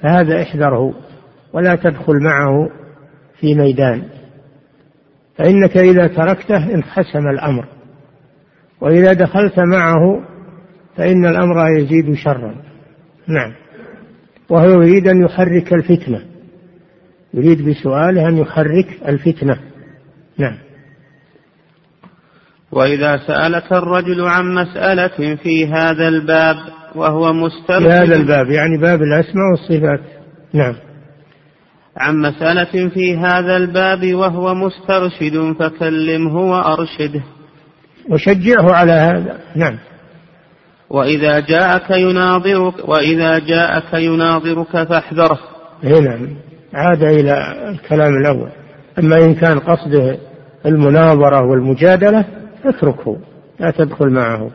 فهذا احذره ولا تدخل معه في ميدان. فإنك إذا تركته انحسم الأمر وإذا دخلت معه فإن الأمر يزيد شرا. نعم. وهو يريد أن يحرك الفتنة يريد بسؤاله أن يحرك الفتنة. نعم. وإذا سألك الرجل عن مسألة في هذا الباب وهو مسترشد في هذا الباب يعني باب الأسماء والصفات. نعم. عن مسألة في هذا الباب وهو مسترشد فكلمه وأرشده. وشجعه على هذا. نعم. وإذا جاءك يناظرك وإذا جاءك يناظرك فاحذره. نعم. عاد إلى الكلام الأول. أما إن كان قصده المناظرة والمجادلة اتركه لا تدخل معه.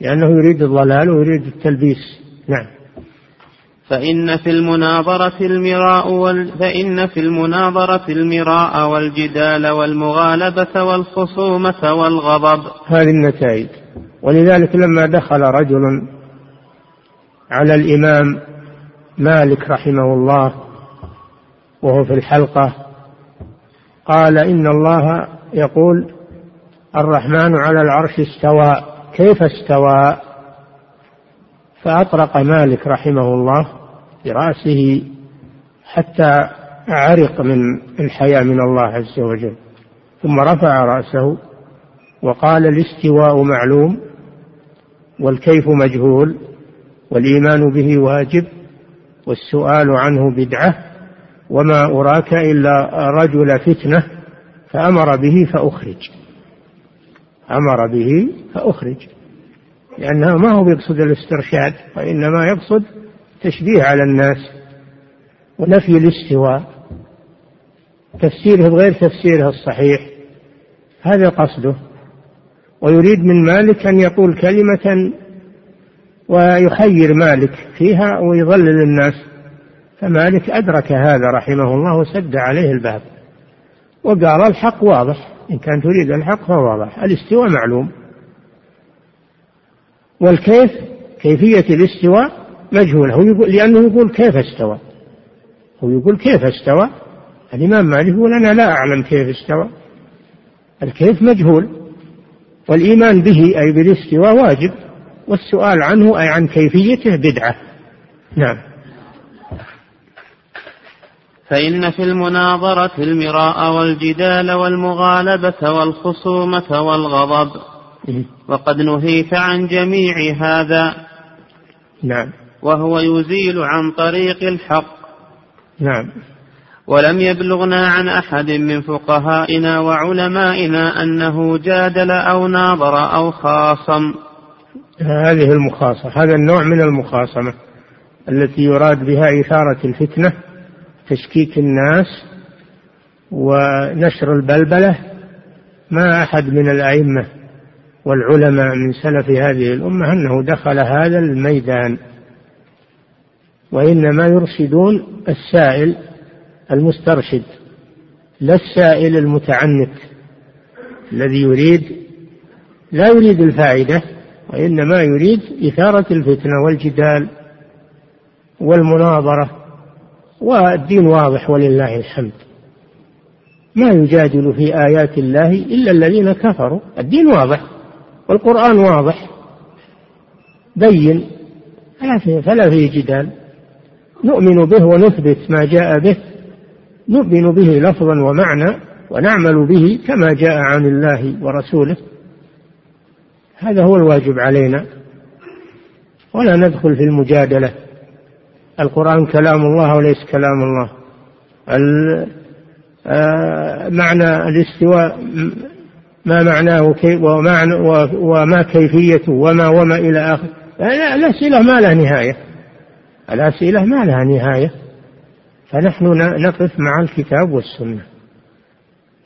لأنه يريد الضلال ويريد التلبيس. نعم. فإن في المناظرة المراء وال... فإن في المناظرة المراء والجدال والمغالبة والخصومة والغضب. هذه النتائج. ولذلك لما دخل رجل على الإمام مالك رحمه الله وهو في الحلقة قال إن الله يقول الرحمن على العرش استوى. كيف استوى؟ فأطرق مالك رحمه الله برأسه حتى عرق من الحياء من الله عز وجل. ثم رفع رأسه وقال الاستواء معلوم والكيف مجهول والإيمان به واجب والسؤال عنه بدعة وما أراك إلا رجل فتنة فأمر به فأخرج. أمر به فأخرج. لأنه ما هو يقصد الاسترشاد وإنما يقصد تشبيه على الناس ونفي الاستواء. تفسيره بغير تفسيره الصحيح. هذا قصده. ويريد من مالك أن يقول كلمة ويحير مالك فيها ويضلل الناس. فمالك أدرك هذا رحمه الله وسد عليه الباب. وقال الحق واضح. إن كان تريد الحق فهو واضح. الاستواء معلوم. والكيف؟ كيفية الاستواء مجهولة. هو يقول لأنه يقول كيف استوى. هو يقول كيف استوى. الإمام مالك يقول أنا لا أعلم كيف استوى. الكيف مجهول. والإيمان به أي بالاستواء واجب. والسؤال عنه أي عن كيفيته بدعة. نعم. فإن في المناظرة المراء والجدال والمغالبة والخصومة والغضب. وقد نهيت عن جميع هذا. نعم. وهو يزيل عن طريق الحق. نعم. ولم يبلغنا عن أحد من فقهائنا وعلمائنا أنه جادل أو ناظر أو خاصم. هذه المخاصمة هذا النوع من المخاصمة التي يراد بها إثارة الفتنة تشكيك الناس ونشر البلبلة ما أحد من الأئمة والعلماء من سلف هذه الأمة أنه دخل هذا الميدان. وإنما يرشدون السائل المسترشد لا السائل المتعنت الذي يريد لا يريد الفائدة وإنما يريد إثارة الفتنة والجدال والمناظرة. والدين واضح ولله الحمد. ما يجادل في آيات الله إلا الذين كفروا. الدين واضح والقرآن واضح. بين. فلا فيه جدال. نؤمن به ونثبت ما جاء به. نؤمن به لفظا ومعنى ونعمل به كما جاء عن الله ورسوله. هذا هو الواجب علينا. ولا ندخل في المجادلة. القرآن كلام الله وليس كلام الله. آه، معنى الاستواء ما معناه وما كيفيته وما وما إلى آخر. الأسئلة ما لها نهاية. الأسئلة ما لها نهاية. فنحن نقف مع الكتاب والسنة.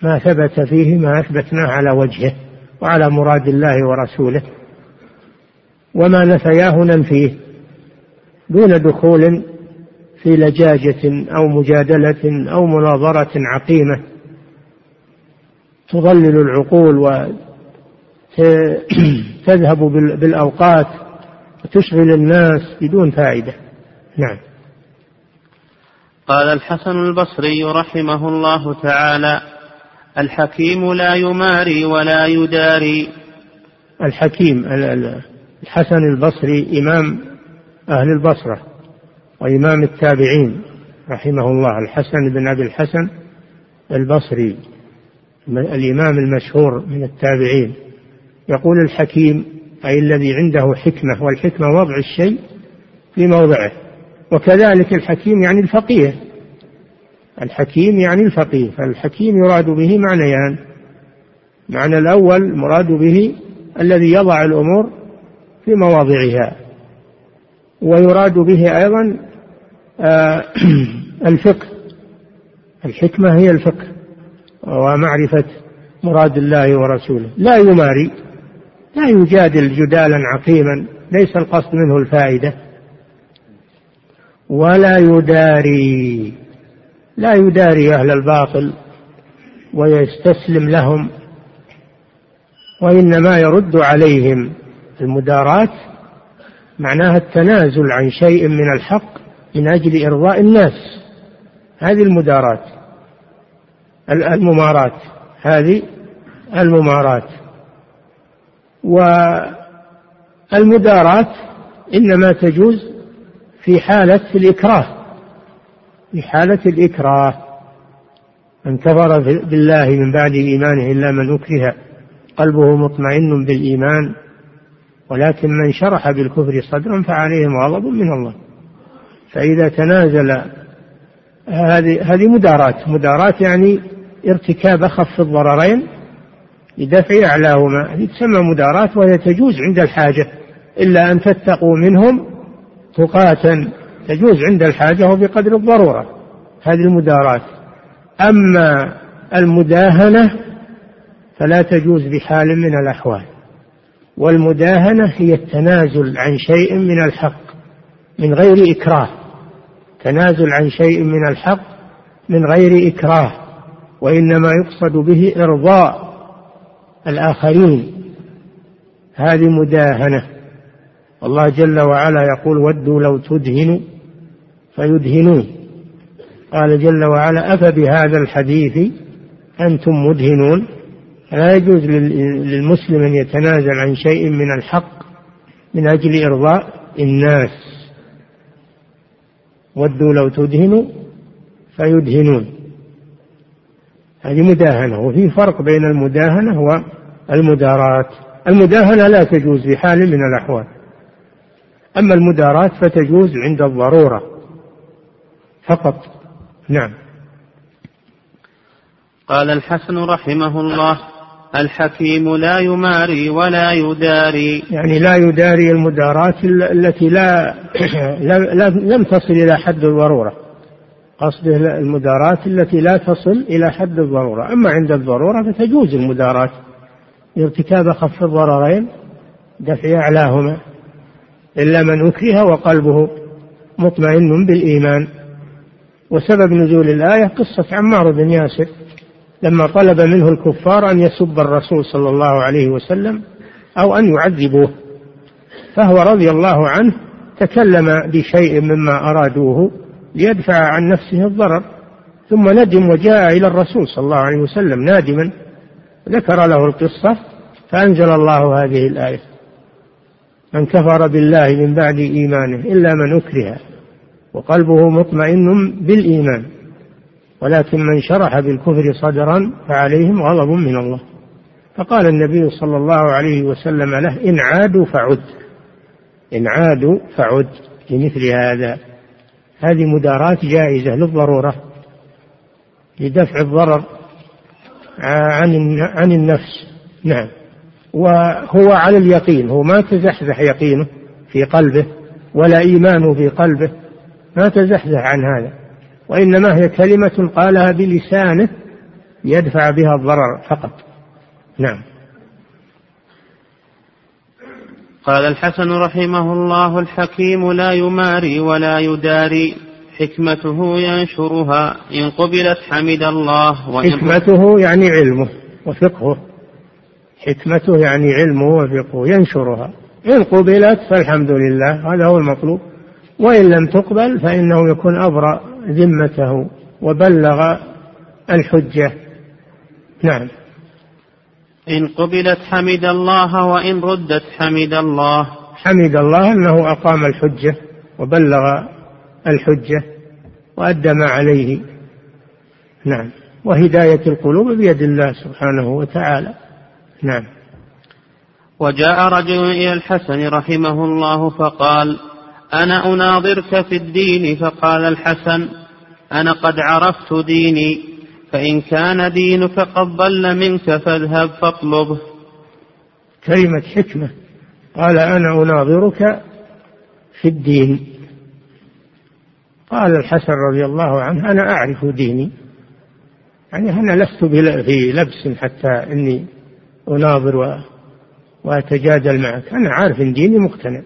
ما ثبت فيه ما أثبتناه على وجهه وعلى مراد الله ورسوله. وما نفياه ننفيه. دون دخول في لجاجة أو مجادلة أو مناظرة عقيمة. تضلل العقول وتذهب بالأوقات وتشغل الناس بدون فائدة. نعم. قال الحسن البصري رحمه الله تعالى الحكيم لا يماري ولا يداري. الحكيم الحسن البصري إمام أهل البصرة وإمام التابعين رحمه الله الحسن بن أبي الحسن البصري الإمام المشهور من التابعين. يقول الحكيم أي الذي عنده حكمة والحكمة وضع الشيء في موضعه. وكذلك الحكيم يعني الفقيه. الحكيم يعني الفقيه فالحكيم يراد به معنيان. معنى الأول مراد به الذي يضع الأمور في مواضعها. ويراد به أيضا آه، الفقه. الحكمة هي الفقه ومعرفة مراد الله ورسوله. لا يماري لا يجادل جدالا عقيما ليس القصد منه الفائدة. ولا يداري لا يداري أهل الباطل ويستسلم لهم وإنما يرد عليهم المداراة معناها التنازل عن شيء من الحق من أجل إرضاء الناس. هذه المدارات. الممارات. هذه الممارات. والمدارات إنما تجوز في حالة الإكراه. في حالة الإكراه. من كفر بالله من بعد إيمانه إلا من أكره. قلبه مطمئن بالإيمان. ولكن من شرح بالكفر صدرا فعليهم غضب من الله. فإذا تنازل هذه هذه مداراة مداراة يعني ارتكاب أخف الضررين لدفع أعلاهما. هذه تسمى مداراة وهي تجوز عند الحاجة. إلا أن تتقوا منهم تقاة تجوز عند الحاجة وبقدر الضرورة. هذه المداراة أما المداهنة فلا تجوز بحال من الأحوال. والمداهنة هي التنازل عن شيء من الحق من غير إكراه. تنازل عن شيء من الحق من غير إكراه وإنما يقصد به إرضاء الآخرين. هذه مداهنة. الله جل وعلا يقول ودوا لو تدهنوا فيدهنون. قال جل وعلا أفبهذا الحديث أنتم مدهنون؟ لا يجوز للمسلم أن يتنازل عن شيء من الحق من أجل إرضاء الناس. ودوا لو تدهنوا فيدهنون. هذه مداهنة وفي فرق بين المداهنة والمداراة المداهنة لا تجوز بحال من الأحوال. أما المداراة فتجوز عند الضرورة فقط. نعم. قال الحسن رحمه الله الحكيم لا يماري ولا يداري. يعني لا يداري المداراة التي لا لم تصل إلى حد الضرورة. قصده المداراة التي لا تصل إلى حد الضرورة. أما عند الضرورة فتجوز المداراة لارتكاب أخف الضررين دفع أعلاهما. إلا من أكره وقلبه مطمئن بالإيمان. وسبب نزول الآية قصة عمار بن ياسر. لما طلب منه الكفار أن يسب الرسول صلى الله عليه وسلم أو أن يعذبوه فهو رضي الله عنه تكلم بشيء مما أرادوه ليدفع عن نفسه الضرر ثم ندم وجاء إلى الرسول صلى الله عليه وسلم نادما ذكر له القصة فأنزل الله هذه الآية من كفر بالله من بعد إيمانه إلا من أكره وقلبه مطمئن بالإيمان. ولكن من شرح بالكفر صدرا فعليهم غضب من الله. فقال النبي صلى الله عليه وسلم له إن عادوا فعد. إن عادوا فعد لمثل هذا. هذه مداراة جائزة للضرورة لدفع الضرر عن عن النفس. نعم. وهو على اليقين هو ما تزحزح يقينه في قلبه ولا إيمانه في قلبه ما تزحزح عن هذا. وإنما هي كلمة قالها بلسانه يدفع بها الضرر فقط. نعم. قال الحسن رحمه الله الحكيم لا يماري ولا يداري حكمته ينشرها إن قبلت حمد الله وإن حكمته يعني علمه وفقهه. حكمته يعني علمه وفقهه ينشرها. إن قبلت فالحمد لله هذا هو المطلوب. وإن لم تقبل فإنه يكون أبرأ. ذمته وبلغ الحجة. نعم. إن قبلت حمد الله وإن ردت حمد الله. حمد الله أنه أقام الحجة وبلغ الحجة وأدى ما عليه. نعم. وهداية القلوب بيد الله سبحانه وتعالى. نعم. وجاء رجل إلى الحسن رحمه الله فقال أنا أناظرك في الدين فقال الحسن أنا قد عرفت ديني فإن كان دينك قد ضل منك فاذهب فاطلبه. كلمة حكمة. قال أنا أناظرك في الدين. قال الحسن رضي الله عنه أنا أعرف ديني. يعني أنا لست في لبس حتى إني أناظر وأتجادل معك. أنا عارف ديني مقتنع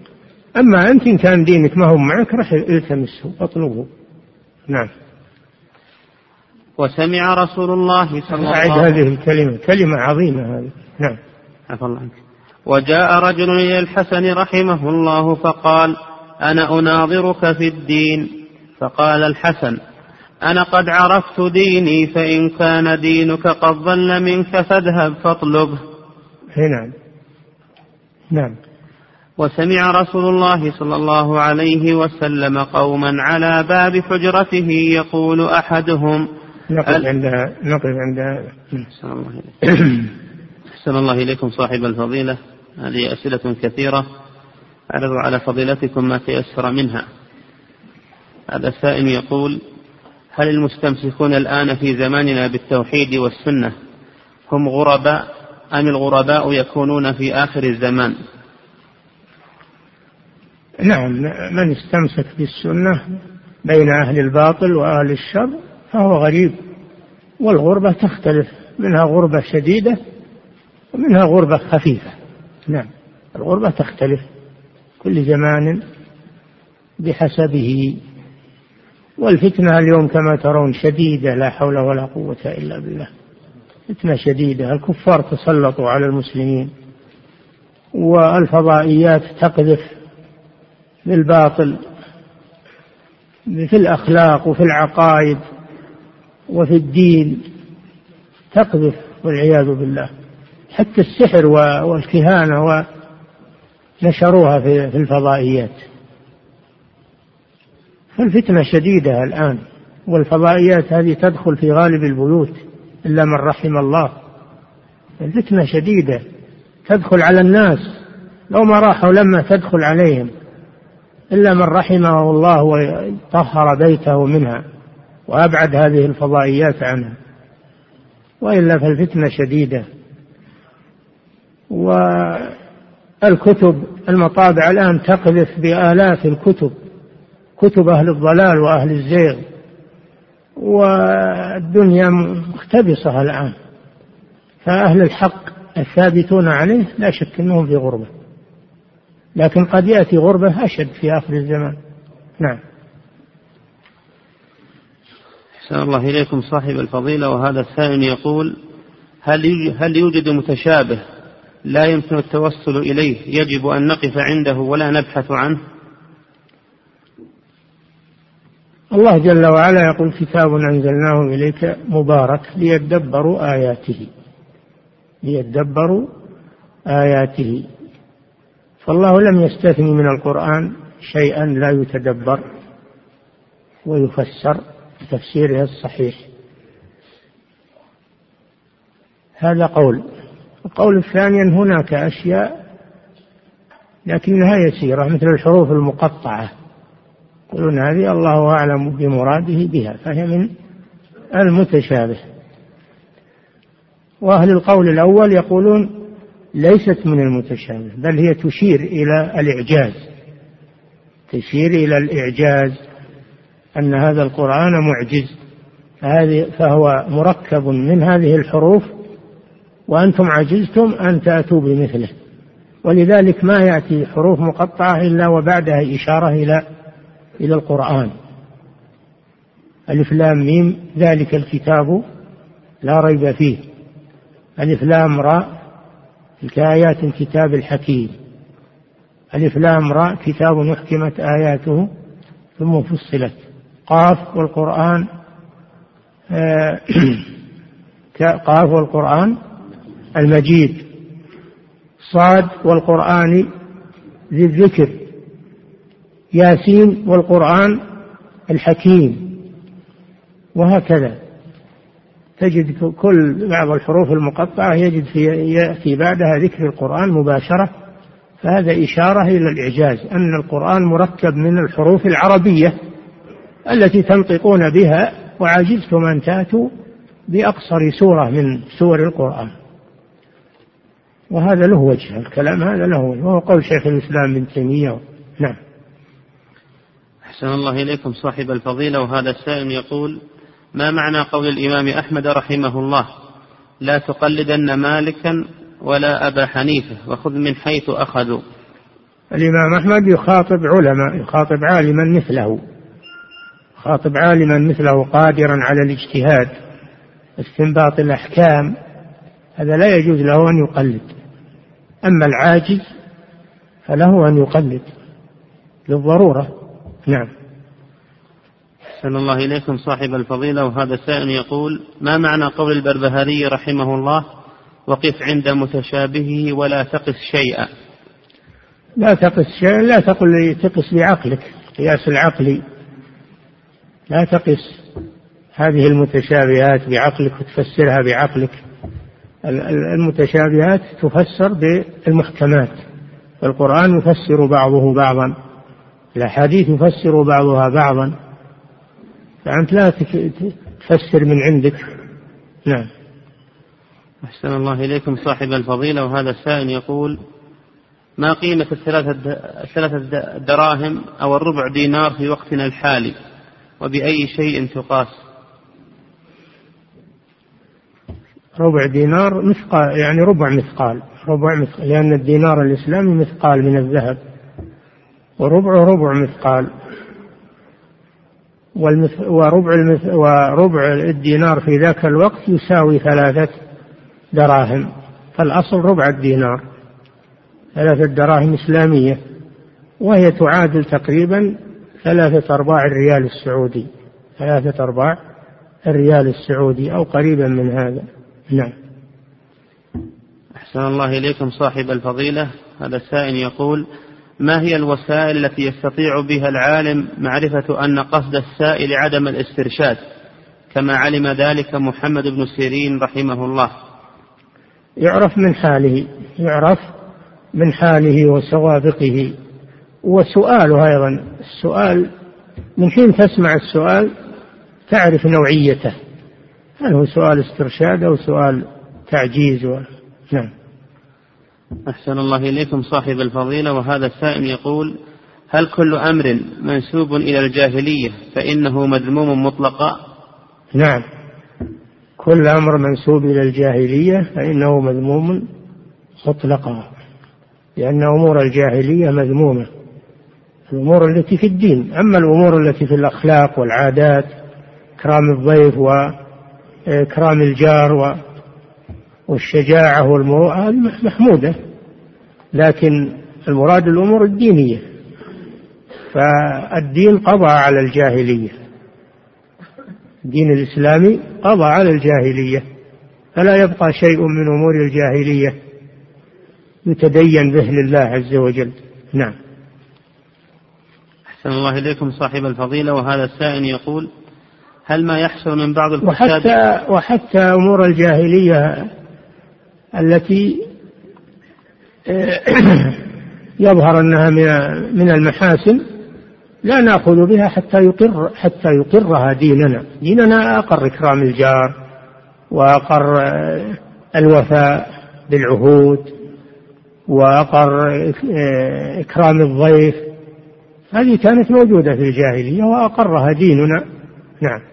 أما أنت إن كان دينك ما هو معك رح التمسه وأطلبه. نعم. وسمع رسول الله صلى الله عليه وسلم هذه الكلمة كلمة عظيمة هذه. نعم. عفى الله عنك. وجاء رجل إلى الحسن رحمه الله فقال أنا أناظرك في الدين. فقال الحسن أنا قد عرفت ديني فإن كان دينك قد ضل منك فاذهب فاطلبه. نعم. نعم. وسمع رسول الله صلى الله عليه وسلم قوما على باب حجرته يقول أحدهم نقف عند نقف عند أحسن الله إليكم صاحب الفضيلة. هذه أسئلة كثيرة. أعرض على فضيلتكم ما تيسر منها. هذا سائل يقول هل المستمسكون الآن في زماننا بالتوحيد والسنة هم غرباء أم الغرباء يكونون في آخر الزمان؟ نعم من استمسك بالسنة بين أهل الباطل وأهل الشر فهو غريب والغربة تختلف منها غربة شديدة ومنها غربة خفيفة. نعم الغربة تختلف كل زمان بحسبه والفتنة اليوم كما ترون شديدة لا حول ولا قوة إلا بالله. فتنة شديدة الكفار تسلطوا على المسلمين والفضائيات تقذف. بالباطل في الأخلاق وفي العقائد وفي الدين تقذف والعياذ بالله. حتى السحر والكهانة ونشروها في الفضائيات. فالفتنة شديدة الآن والفضائيات هذه تدخل في غالب البيوت إلا من رحم الله. الفتنة شديدة تدخل على الناس. لو ما راحوا لما تدخل عليهم. إلا من رحمه الله وطهر بيته منها وأبعد هذه الفضائيات عنها. وإلا فالفتنة شديدة. والكتب المطابع الآن تقذف بآلاف الكتب. كتب أهل الضلال وأهل الزيغ. والدنيا مختبصة الآن. فأهل الحق الثابتون عليه لا شك أنهم في غربة. لكن قد يأتي غربة أشد في آخر الزمان. نعم. أحسن الله إليكم صاحب الفضيلة وهذا السائل يقول هل هل يوجد متشابه لا يمكن التوصل إليه يجب أن نقف عنده ولا نبحث عنه؟ الله جل وعلا يقول كتاب أنزلناه إليك مبارك ليدبروا آياته. ليدبروا آياته. فالله لم يستثني من القرآن شيئا لا يتدبر ويفسر بتفسيره الصحيح. هذا قول. القول الثاني أن هناك أشياء لكنها يسيرة مثل الحروف المقطعة. يقولون هذه الله أعلم بمراده بها فهي من المتشابه. وأهل القول الأول يقولون ليست من المتشابه بل هي تشير إلى الإعجاز. تشير إلى الإعجاز أن هذا القرآن معجز فهذه فهو مركب من هذه الحروف وأنتم عجزتم أن تأتوا بمثله. ولذلك ما يأتي حروف مقطعة إلا وبعدها إشارة إلى إلى القرآن. ألف لام ميم ذلك الكتاب لا ريب فيه. ألف لام راء تلك آيات الكتاب الحكيم. ألف لام راء كتاب أحكمت آياته ثم فصلت. قاف والقرآن آه، قاف والقرآن المجيد. صاد والقرآن ذي الذكر. ياسين والقرآن الحكيم. وهكذا. تجد كل بعض الحروف المقطعة يجد في يأتي بعدها ذكر القرآن مباشرة. فهذا إشارة إلى الإعجاز أن القرآن مركب من الحروف العربية التي تنطقون بها وعجزتم أن تأتوا بأقصر سورة من سور القرآن. وهذا له وجه الكلام هذا له وجه وهو قول شيخ الإسلام ابن تيمية. نعم. أحسن الله إليكم صاحب الفضيلة وهذا السائل يقول ما معنى قول الإمام أحمد رحمه الله؟ لا تقلدن مالكا ولا أبا حنيفة وخذ من حيث أخذوا. الإمام أحمد يخاطب علماء يخاطب عالما مثله يخاطب عالما مثله قادرا على الاجتهاد استنباط الأحكام. هذا لا يجوز له أن يقلد. أما العاجز فله أن يقلد للضرورة. نعم. أحسن الله إليكم صاحب الفضيلة وهذا سائل يقول ما معنى قول البربهاري رحمه الله وقف عند متشابهه ولا تقس شيئا لا تقس شيئا لا تقل تقس بعقلك قياس العقلي لا تقس هذه المتشابهات بعقلك وتفسرها بعقلك. المتشابهات تفسر بالمحكمات. القرآن يفسر بعضه بعضا الأحاديث يفسر بعضها بعضا. فأنت لا تفسر من عندك. نعم. أحسن الله إليكم صاحب الفضيلة وهذا السائل يقول ما قيمة الثلاثة الثلاثة دراهم أو الربع دينار في وقتنا الحالي؟ وبأي شيء تقاس؟ ربع دينار مثقال يعني ربع مثقال ربع مثقال لأن الدينار الإسلامي مثقال من الذهب وربعه ربع مثقال. وربع وربع الدينار في ذاك الوقت يساوي ثلاثة دراهم. فالأصل ربع الدينار. ثلاثة دراهم إسلامية. وهي تعادل تقريبا ثلاثة أرباع الريال السعودي. ثلاثة أرباع الريال السعودي أو قريبا من هذا. نعم. أحسن الله إليكم صاحب الفضيلة. هذا السائل يقول ما هي الوسائل التي يستطيع بها العالم معرفة أن قصد السائل عدم الاسترشاد كما علم ذلك محمد بن سيرين رحمه الله. يعرف من حاله يعرف من حاله وسوابقه. وسؤاله أيضا السؤال من حين تسمع السؤال تعرف نوعيته. هل هو سؤال استرشاد أو سؤال تعجيز و... نعم. أحسن الله إليكم صاحب الفضيلة وهذا السائل يقول هل كل أمر منسوب إلى الجاهلية فإنه مذموم مطلقا؟ نعم. كل أمر منسوب إلى الجاهلية فإنه مذموم مطلقا لأن أمور الجاهلية مذمومة. الأمور التي في الدين أما الأمور التي في الأخلاق والعادات إكرام الضيف وإكرام الجار والشجاعة والمروءة محمودة. لكن المراد الأمور الدينية. فالدين قضى على الجاهلية. الدين الإسلامي قضى على الجاهلية. فلا يبقى شيء من أمور الجاهلية يتدين به لله عز وجل. نعم. أحسن الله إليكم صاحب الفضيلة. وهذا السائل يقول هل ما يحصل من بعض الكتاب وحتى, وحتى أمور الجاهلية التي يظهر أنها من المحاسن لا نأخذ بها حتى يقر حتى يقرها ديننا. ديننا أقر إكرام الجار وأقر الوفاء بالعهود وأقر إكرام الضيف. هذه كانت موجودة في الجاهلية وأقرها ديننا. نعم.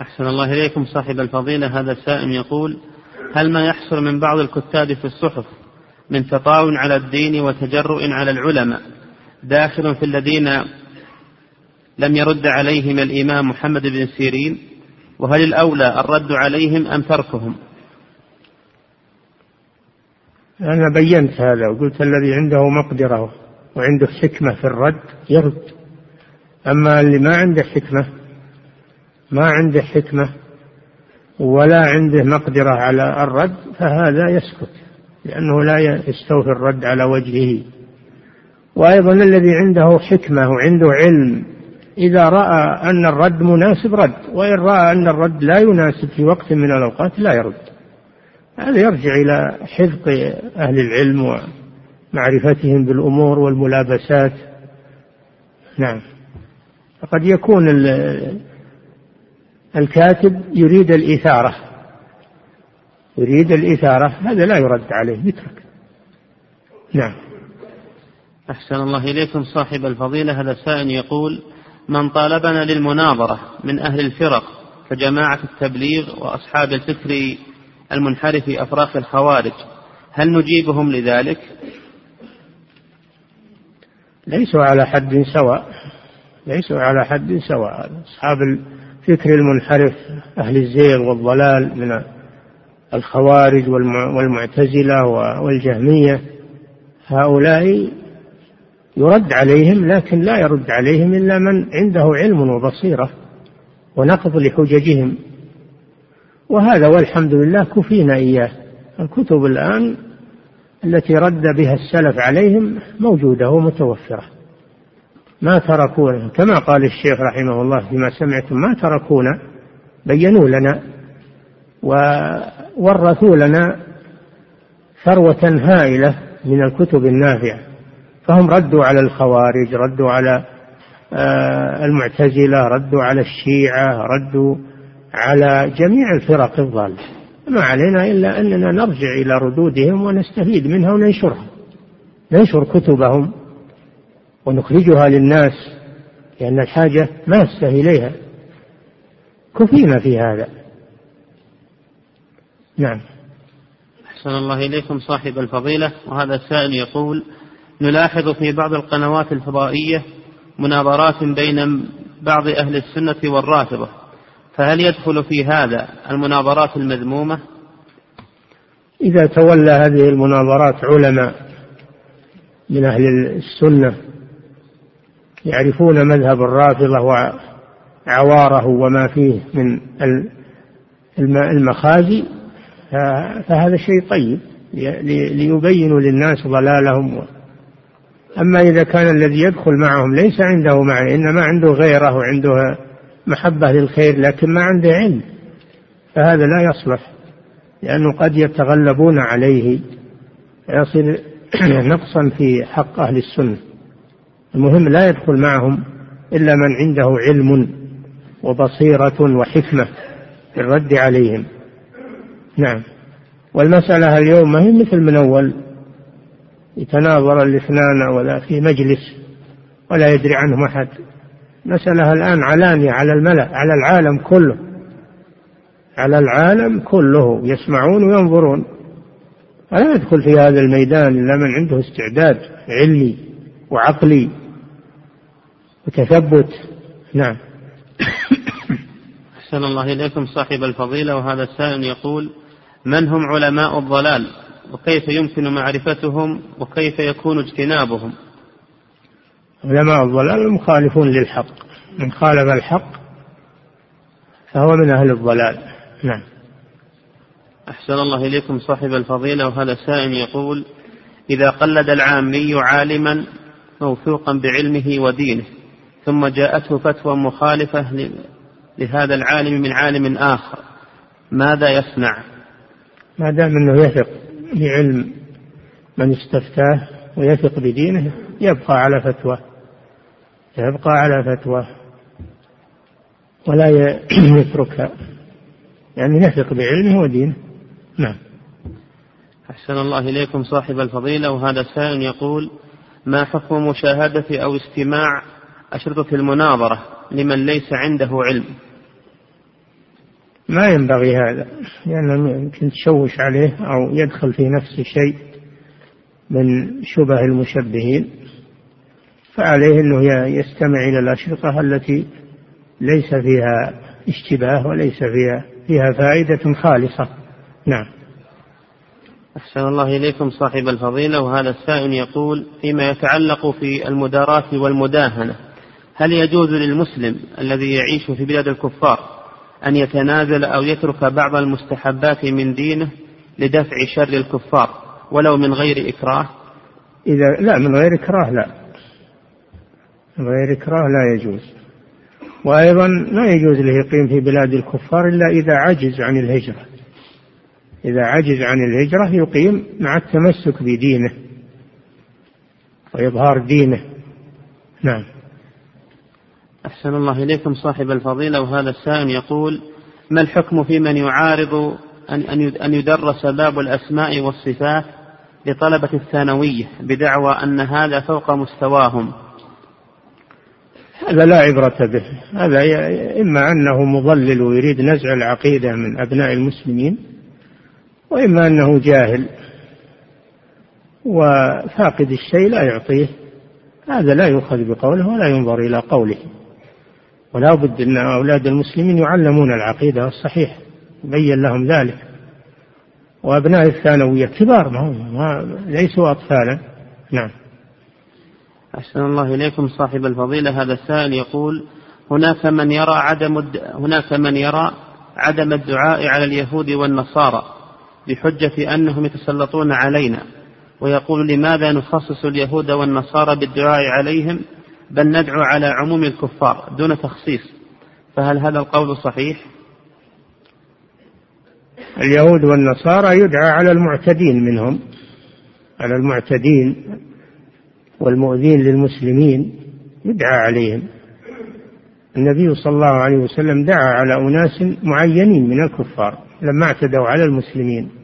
أحسن الله إليكم صاحب الفضيلة. هذا سائم يقول هل ما يحصل من بعض الكتاب في الصحف من تطاول على الدين وتجرؤ على العلماء؟ داخل في الذين لم يرد عليهم الإمام محمد بن سيرين وهل الأولى الرد عليهم أم تركهم؟ أنا بينت هذا وقلت الذي عنده مقدرة وعنده حكمة في الرد يرد. أما اللي ما عنده حكمة ما عنده حكمة ولا عنده مقدرة على الرد فهذا يسكت لأنه لا يستوفي الرد على وجهه. وأيضا الذي عنده حكمة وعنده علم إذا رأى أن الرد مناسب رد وإن رأى أن الرد لا يناسب في وقت من الأوقات لا يرد. هذا يرجع إلى حفظ أهل العلم ومعرفتهم بالأمور والملابسات. نعم. فقد يكون الكاتب يريد الإثارة. يريد الإثارة هذا لا يرد عليه يترك. نعم. أحسن الله إليكم صاحب الفضيلة. هذا سائل يقول من طالبنا للمناظرة من أهل الفرق كجماعة التبليغ وأصحاب الفكر المنحرف في أفراق الخوارج هل نجيبهم لذلك؟ ليسوا على حد سواء ليسوا على حد سواء. أصحاب الفكر المنحرف أهل الزيغ والضلال من الخوارج والمعتزلة والجهمية. هؤلاء يرد عليهم لكن لا يرد عليهم إلا من عنده علم وبصيرة ونقض لحججهم. وهذا والحمد لله كفينا إياه. الكتب الآن التي رد بها السلف عليهم موجودة ومتوفرة. ما تركونا. كما قال الشيخ رحمه الله فيما سمعتم ما تركونا بينوا لنا وورثوا لنا ثروة هائلة من الكتب النافعة. فهم ردوا على الخوارج ردوا على آه، المعتزلة ردوا على الشيعة ردوا على جميع الفرق الضالة. ما علينا إلا أننا نرجع إلى ردودهم ونستفيد منها وننشرها. ننشر كتبهم ونخرجها للناس لأن الحاجة ماسة إليها. كفينا في هذا. نعم. أحسن الله إليكم صاحب الفضيلة. وهذا السائل يقول نلاحظ في بعض القنوات الفضائية مناظرات بين بعض أهل السنة والرافضة فهل يدخل في هذا المناظرات المذمومة؟ إذا تولى هذه المناظرات علماء من أهل السنة يعرفون مذهب الرافضة وعواره وما فيه من المخازي فهذا شيء طيب ليبينوا للناس ضلالهم. أما إذا كان الذي يدخل معهم ليس عنده معنى إنما عنده غيرة وعنده محبة للخير لكن ما عنده علم. فهذا لا يصلح لأنه قد يتغلبون عليه يصل نقصا في حق أهل السنة. المهم لا يدخل معهم إلا من عنده علم وبصيرة وحكمة في الرد عليهم. نعم. والمسألة اليوم ما هي مثل من أول؟ يتناظر الاثنان ولا في مجلس ولا يدري عنهم أحد. مسألة الآن علانية على الملأ على العالم كله. على العالم كله. يسمعون وينظرون. فلا يدخل في هذا الميدان إلا من عنده استعداد علمي. وعقلي وتثبت. نعم. أحسن الله إليكم صاحب الفضيلة وهذا السائل يقول من هم علماء الضلال؟ وكيف يمكن معرفتهم؟ وكيف يكون اجتنابهم؟ علماء الضلال المخالفون للحق. من خالف الحق فهو من أهل الضلال. نعم. أحسن الله إليكم صاحب الفضيلة وهذا سائل يقول إذا قلد العامي عالما موثوقا بعلمه ودينه ثم جاءته فتوى مخالفة لهذا العالم من عالم آخر. ماذا يصنع؟ ما دام أنه يثق بعلم من استفتاه ويثق بدينه يبقى على فتوى يبقى على فتوى ولا يتركها يعني يثق بعلمه ودينه. نعم. أحسن الله إليكم صاحب الفضيلة وهذا سائل يقول ما حكم مشاهدة أو استماع أشرطة المناظرة لمن ليس عنده علم؟ ما ينبغي هذا لأنه يمكن تشوش عليه أو يدخل في نفسه شيء من شبه المشبهين فعليه أنه يستمع إلى الأشرطة التي ليس فيها اشتباه وليس فيها فيها فائدة خالصة. نعم. أحسن الله إليكم صاحب الفضيلة وهذا السائل يقول فيما يتعلق في المداراة والمداهنة هل يجوز للمسلم الذي يعيش في بلاد الكفار أن يتنازل أو يترك بعض المستحبات من دينه لدفع شر الكفار ولو من غير إكراه؟ إذا لا من غير إكراه لا. من غير إكراه لا يجوز. وأيضا لا يجوز له يقيم في بلاد الكفار إلا إذا عجز عن الهجرة. إذا عجز عن الهجرة يقيم مع التمسك بدينه وإظهار دينه. نعم. أحسن الله إليكم صاحب الفضيلة وهذا السائل يقول ما الحكم في من يعارض أن أن يدرس باب الأسماء والصفات لطلبة الثانوية بدعوى أن هذا فوق مستواهم؟ هذا لا عبرة به. هذا إما أنه مضلل ويريد نزع العقيدة من أبناء المسلمين وإما أنه جاهل وفاقد الشيء لا يعطيه هذا لا يؤخذ بقوله ولا ينظر إلى قوله. ولا بد أن أولاد المسلمين يعلمون العقيدة الصحيحة يبين لهم ذلك. وأبناء الثانوية كبار ما, ما ليسوا أطفالا. نعم. أحسن الله إليكم صاحب الفضيلة. هذا السائل يقول هناك من يرى عدم هناك من يرى عدم الدعاء على اليهود والنصارى. بحجة أنهم يتسلطون علينا ويقول لماذا نخصص اليهود والنصارى بالدعاء عليهم بل ندعو على عموم الكفار دون تخصيص؟ فهل هذا القول صحيح؟ اليهود والنصارى يدعى على المعتدين منهم على المعتدين والمؤذين للمسلمين يدعى عليهم. النبي صلى الله عليه وسلم دعا على أناس معينين من الكفار لما اعتدوا على المسلمين.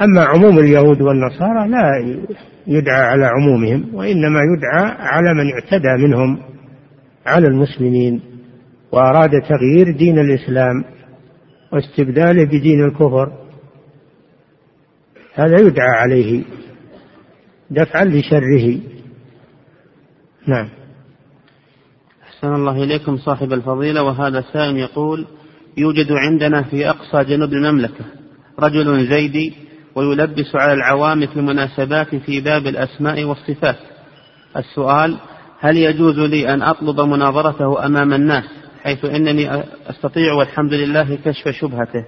أما عموم اليهود والنصارى لا يدعى على عمومهم وإنما يدعى على من اعتدى منهم على المسلمين وأراد تغيير دين الإسلام واستبداله بدين الكفر. هذا يدعى عليه دفعا لشره. نعم. أحسن الله إليكم صاحب الفضيلة. وهذا سائل يقول يوجد عندنا في أقصى جنوب المملكة رجل زيدي ويلبس على العوام في المناسبات في باب الأسماء والصفات. السؤال هل يجوز لي أن أطلب مناظرته أمام الناس حيث أنني أستطيع والحمد لله كشف شبهته؟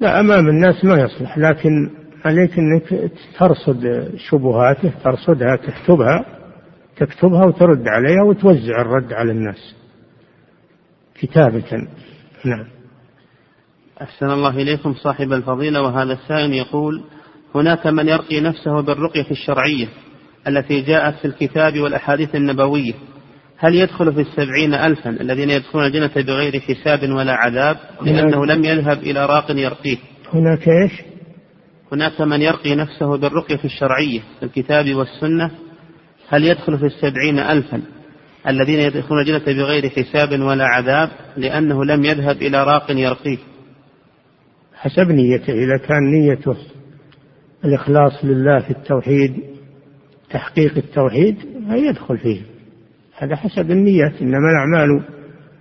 لا أمام الناس ما يصلح لكن عليك أنك ترصد شبهاته ترصدها تكتبها تكتبها وترد عليها وتوزع الرد على الناس. كتابة. نعم. أحسن الله إليكم صاحب الفضيلة وهذا السائل يقول هناك من يرقي نفسه بالرقية الشرعية التي جاءت في الكتاب والأحاديث النبوية. هل يدخل في السبعين ألفا الذين يدخلون الجنة بغير حساب ولا عذاب لأنه لم يذهب إلى راق يرقيه؟ هناك إيش؟ هناك من يرقي نفسه بالرقية الشرعية في الكتاب والسنة. هل يدخل في السبعين ألفا الذين يدخلون الجنة بغير حساب ولا عذاب لأنه لم يذهب إلى راق يرقيه؟ حسب نيته. إذا كان نيته الإخلاص لله في التوحيد تحقيق التوحيد يدخل فيه. هذا حسب النية إنما الأعمال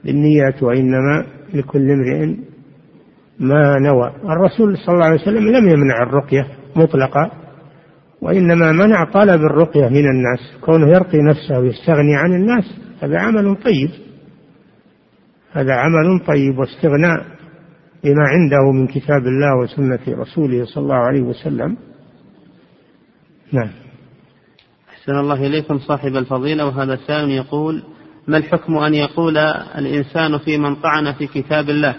بالنيات وإنما لكل امرئ ما نوى. الرسول صلى الله عليه وسلم لم يمنع الرقية مطلقا وإنما منع طلب الرقية من الناس. كونه يرقي نفسه ويستغني عن الناس هذا عمل طيب. هذا عمل طيب واستغناء. بما عنده من كتاب الله وسنة رسوله صلى الله عليه وسلم. نعم. أحسن الله إليكم صاحب الفضيلة وهذا سائل يقول ما الحكم أن يقول الإنسان في من طعن في كتاب الله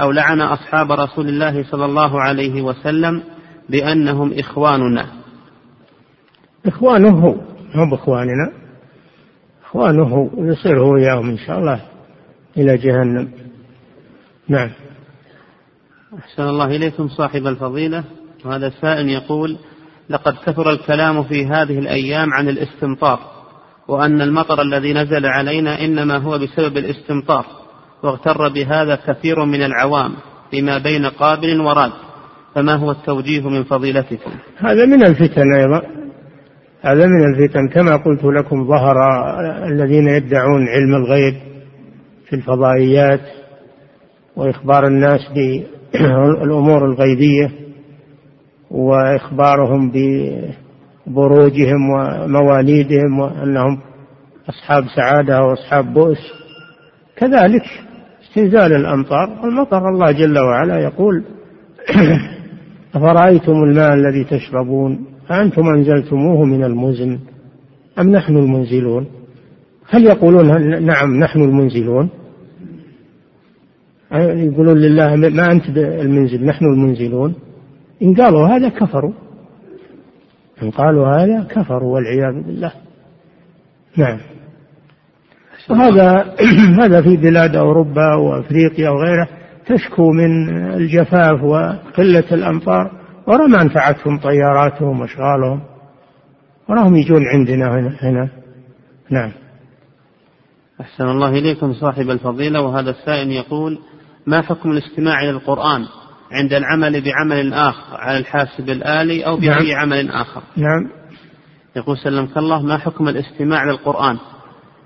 أو لعن أصحاب رسول الله صلى الله عليه وسلم بأنهم إخواننا؟ إخوانه هو هم بإخواننا. إخوانه يصير هو وياهم إن شاء الله إلى جهنم. نعم. أحسن الله إليكم صاحب الفضيلة. وهذا سائل يقول لقد كثر الكلام في هذه الأيام عن الاستمطار وأن المطر الذي نزل علينا إنما هو بسبب الاستمطار واغتر بهذا كثير من العوام فيما بين قابل وراد. فما هو التوجيه من فضيلتكم؟ هذا من الفتن أيضا. هذا من الفتن. كما قلت لكم ظهر الذين يدعون علم الغيب في الفضائيات وإخبار الناس بالأمور الغيبية وإخبارهم ببروجهم ومواليدهم وأنهم أصحاب سعادة وأصحاب بؤس. كذلك استنزال الأمطار. المطر الله جل وعلا يقول أفرأيتم الماء الذي تشربون؟ أأنتم أنزلتموه من المزن أم نحن المنزلون؟ هل يقولون نعم نحن المنزلون؟ يقولون لله ما أنت المنزل نحن المنزلون. إن قالوا هذا كفروا. إن قالوا هذا كفروا والعياذ بالله. نعم. وهذا هذا في بلاد أوروبا وأفريقيا وغيره تشكو من الجفاف وقلة الأمطار ورا ما أنفعتهم طياراتهم وأشغالهم وراهم يجون عندنا هنا, هنا. نعم. أحسن الله إليكم صاحب الفضيلة وهذا السائل يقول ما حكم الاستماع إلى القرآن عند العمل بعمل آخر على الحاسب الآلي أو بأي نعم. عمل آخر؟ نعم. يقول سلمك الله ما حكم الاستماع للقرآن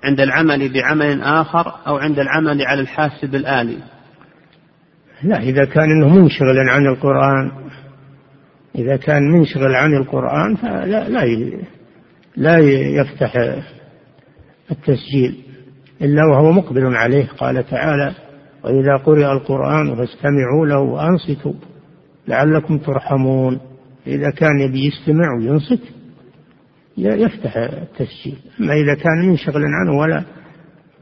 عند العمل بعمل آخر أو عند العمل على الحاسب الآلي؟ لا إذا كان أنه منشغلا عن القرآن إذا كان منشغل عن القرآن فلا لا لا يفتح التسجيل إلا وهو مقبل عليه. قال تعالى وإذا قرئ القرآن فاستمعوا له وأنصتوا لعلكم ترحمون. إذا كان يبي يستمع وينصت يفتح التسجيل. أما إذا كان منشغل عنه ولا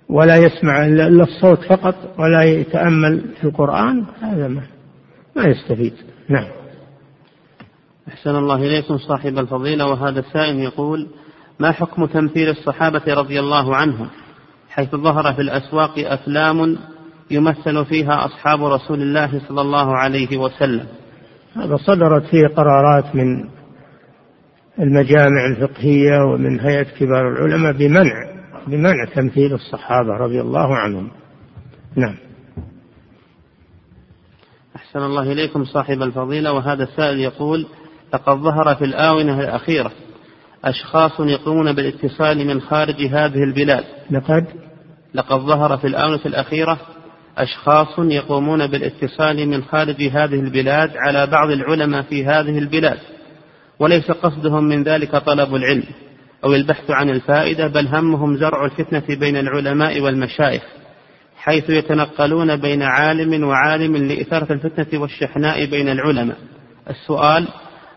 ولا يسمع إلا الصوت فقط ولا يتأمل في القرآن هذا ما ما يستفيد. نعم. أحسن الله إليكم صاحب الفضيلة. وهذا السائل يقول ما حكم تمثيل الصحابة رضي الله عنهم؟ حيث ظهر في الأسواق أفلام يمثل فيها أصحاب رسول الله صلى الله عليه وسلم. هذا صدرت فيه قرارات من المجامع الفقهية ومن هيئة كبار العلماء بمنع بمنع تمثيل الصحابة رضي الله عنهم. نعم. أحسن الله إليكم صاحب الفضيلة وهذا السائل يقول لقد ظهر في الآونة الأخيرة أشخاص يقومون بالاتصال من خارج هذه البلاد. لقد؟ لقد ظهر في الآونة الأخيرة أشخاص يقومون بالاتصال من خارج هذه البلاد على بعض العلماء في هذه البلاد وليس قصدهم من ذلك طلب العلم أو البحث عن الفائدة بل همهم زرع الفتنة بين العلماء والمشايخ حيث يتنقلون بين عالم وعالم لإثارة الفتنة والشحناء بين العلماء. السؤال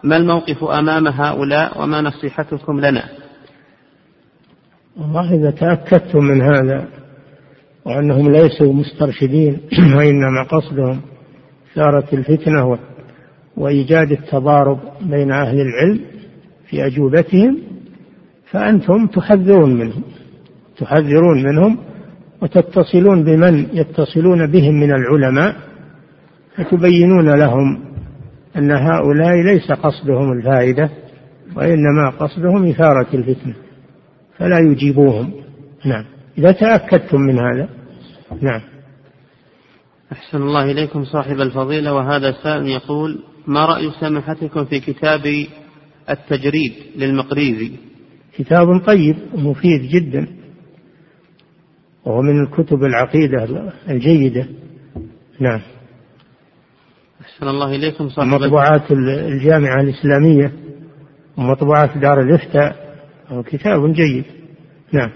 ما الموقف أمام هؤلاء وما نصيحتكم لنا؟ والله إذا تأكدتم من هذا وأنهم ليسوا مسترشدين وإنما قصدهم إثارة الفتنة وإيجاد التضارب بين أهل العلم في أجوبتهم فأنتم تحذرون منهم تحذرون منهم وتتصلون بمن يتصلون بهم من العلماء فتبينون لهم أن هؤلاء ليس قصدهم الفائدة وإنما قصدهم إثارة الفتنة فلا يجيبوهم. نعم. إذا تأكدتم من هذا. نعم. أحسن الله إليكم صاحب الفضيلة وهذا سائل يقول ما رأي سماحتكم في كتاب التجريد للمقريزي؟ كتاب طيب ومفيد جدا وهو من الكتب العقيدة الجيدة. نعم. أحسن الله إليكم صاحب مطبوعات الجامعة الإسلامية ومطبوعات دار الإفتاء كتاب جيد. نعم.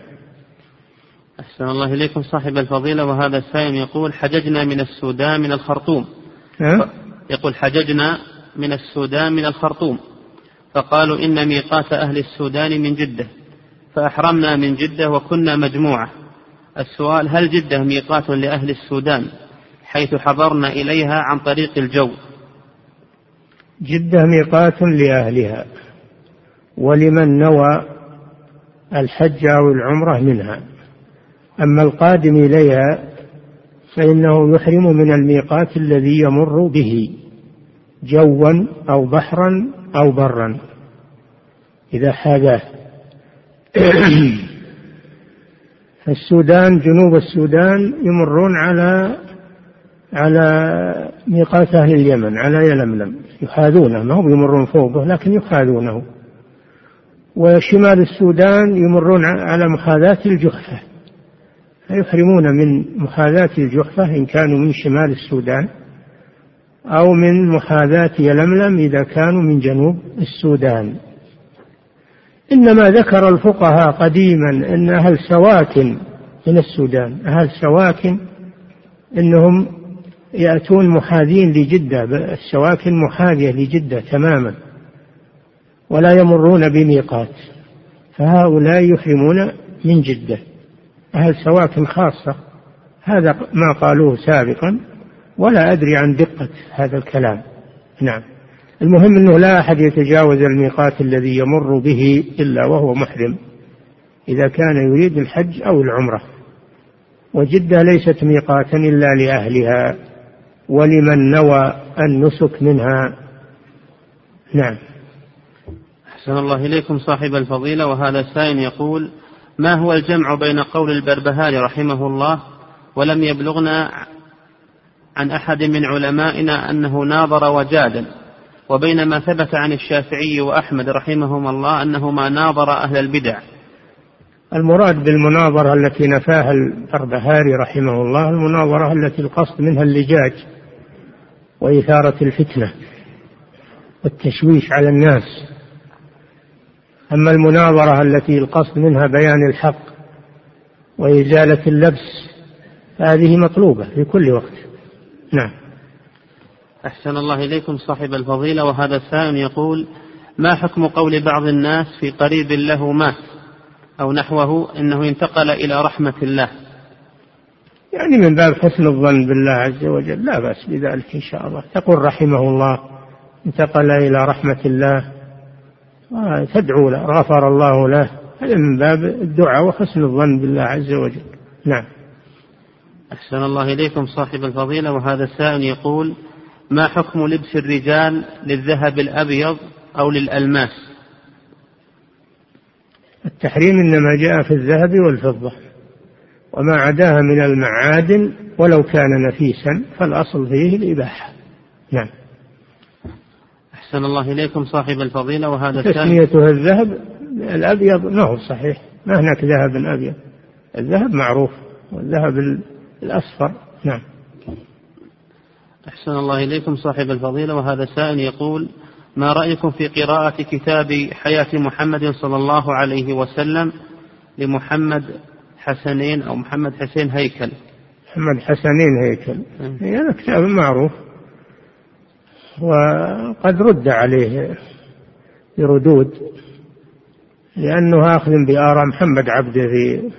أحسن الله إليكم صاحب الفضيلة وهذا السائل يقول حججنا من السودان من الخرطوم. أه؟ يقول حججنا من السودان من الخرطوم. فقالوا إن ميقات أهل السودان من جدة. فأحرمنا من جدة وكنا مجموعة. السؤال هل جدة ميقات لأهل السودان حيث حضرنا إليها عن طريق الجو؟ جدة ميقات لأهلها ولمن نوى الحج أو العمرة منها. أما القادم إليها فإنه يحرم من الميقات الذي يمر به جوا أو بحرا أو برا. إذا حاذاه فالسودان جنوب السودان يمرون على على ميقات أهل اليمن على يلملم. يحاذونه. ما هم يمرون فوقه لكن يحاذونه. وشمال السودان يمرون على محاذاة الجحفة فيحرمون من محاذاة الجحفة إن كانوا من شمال السودان أو من محاذاة يلملم إذا كانوا من جنوب السودان. إنما ذكر الفقهاء قديما أن أهل سواكن من السودان أهل سواكن إنهم يأتون محاذين لجدة السواكن محاذية لجدة تماما ولا يمرون بميقات فهؤلاء يحرمون من جدة. أهل سواكن خاصة. هذا ما قالوه سابقا ولا أدري عن دقة هذا الكلام. نعم. المهم أنه لا أحد يتجاوز الميقات الذي يمر به إلا وهو محرم إذا كان يريد الحج أو العمرة. وجدة ليست ميقاتا إلا لأهلها ولمن نوى النسك منها. نعم. أحسن الله إليكم صاحب الفضيلة. وهذا السائل يقول ما هو الجمع بين قول البربهاري رحمه الله ولم يبلغنا عن أحد من علمائنا أنه ناظر وجادل؟ وبين ما ثبت عن الشافعي وأحمد رحمهما الله أنهما ناظر أهل البدع. المراد بالمناظرة التي نفاها البربهاري رحمه الله المناظرة التي القصد منها اللجاج وإثارة الفتنة والتشويش على الناس. أما المناظرة التي القصد منها بيان الحق وإزالة اللبس فهذه مطلوبة في كل وقت. نعم. أحسن الله إليكم صاحب الفضيلة وهذا السائل يقول ما حكم قول بعض الناس في قريب له مات أو نحوه إنه انتقل إلى رحمة الله؟ يعني من باب حسن الظن بالله عز وجل لا بأس بذلك إن شاء الله. تقول رحمه الله انتقل إلى رحمة الله تدعو له غفر الله له. هذا من باب الدعاء وحسن الظن بالله عز وجل. نعم. أحسن الله إليكم صاحب الفضيلة. وهذا السائل يقول ما حكم لبس الرجال للذهب الأبيض أو للألماس؟ التحريم إنما جاء في الذهب والفضة وما عداها من المعادن ولو كان نفيسا فالأصل فيه الإباحة. نعم. أحسن الله إليكم صاحب الفضيلة وهذا تسميتها الذهب الأبيض ما هو صحيح. ما هناك ذهب أبيض. الذهب معروف والذهب الأصفر. نعم. أحسن الله إليكم صاحب الفضيلة وهذا سائل يقول ما رأيكم في قراءة كتاب حياة محمد صلى الله عليه وسلم لمحمد حسنين أو محمد حسين هيكل؟ محمد حسنين هيكل. هذا يعني كتاب معروف. وقد رد عليه بردود لأنه آخذ بآراء محمد عبده في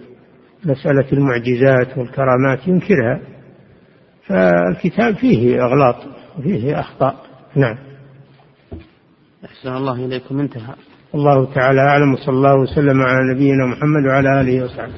مسألة المعجزات والكرامات ينكرها. فالكتاب فيه أغلاط وفيه أخطاء. نعم. أحسن الله إليكم. انتهى. الله تعالى أعلم وصلى الله وسلم على نبينا محمد وعلى آله وصحبه.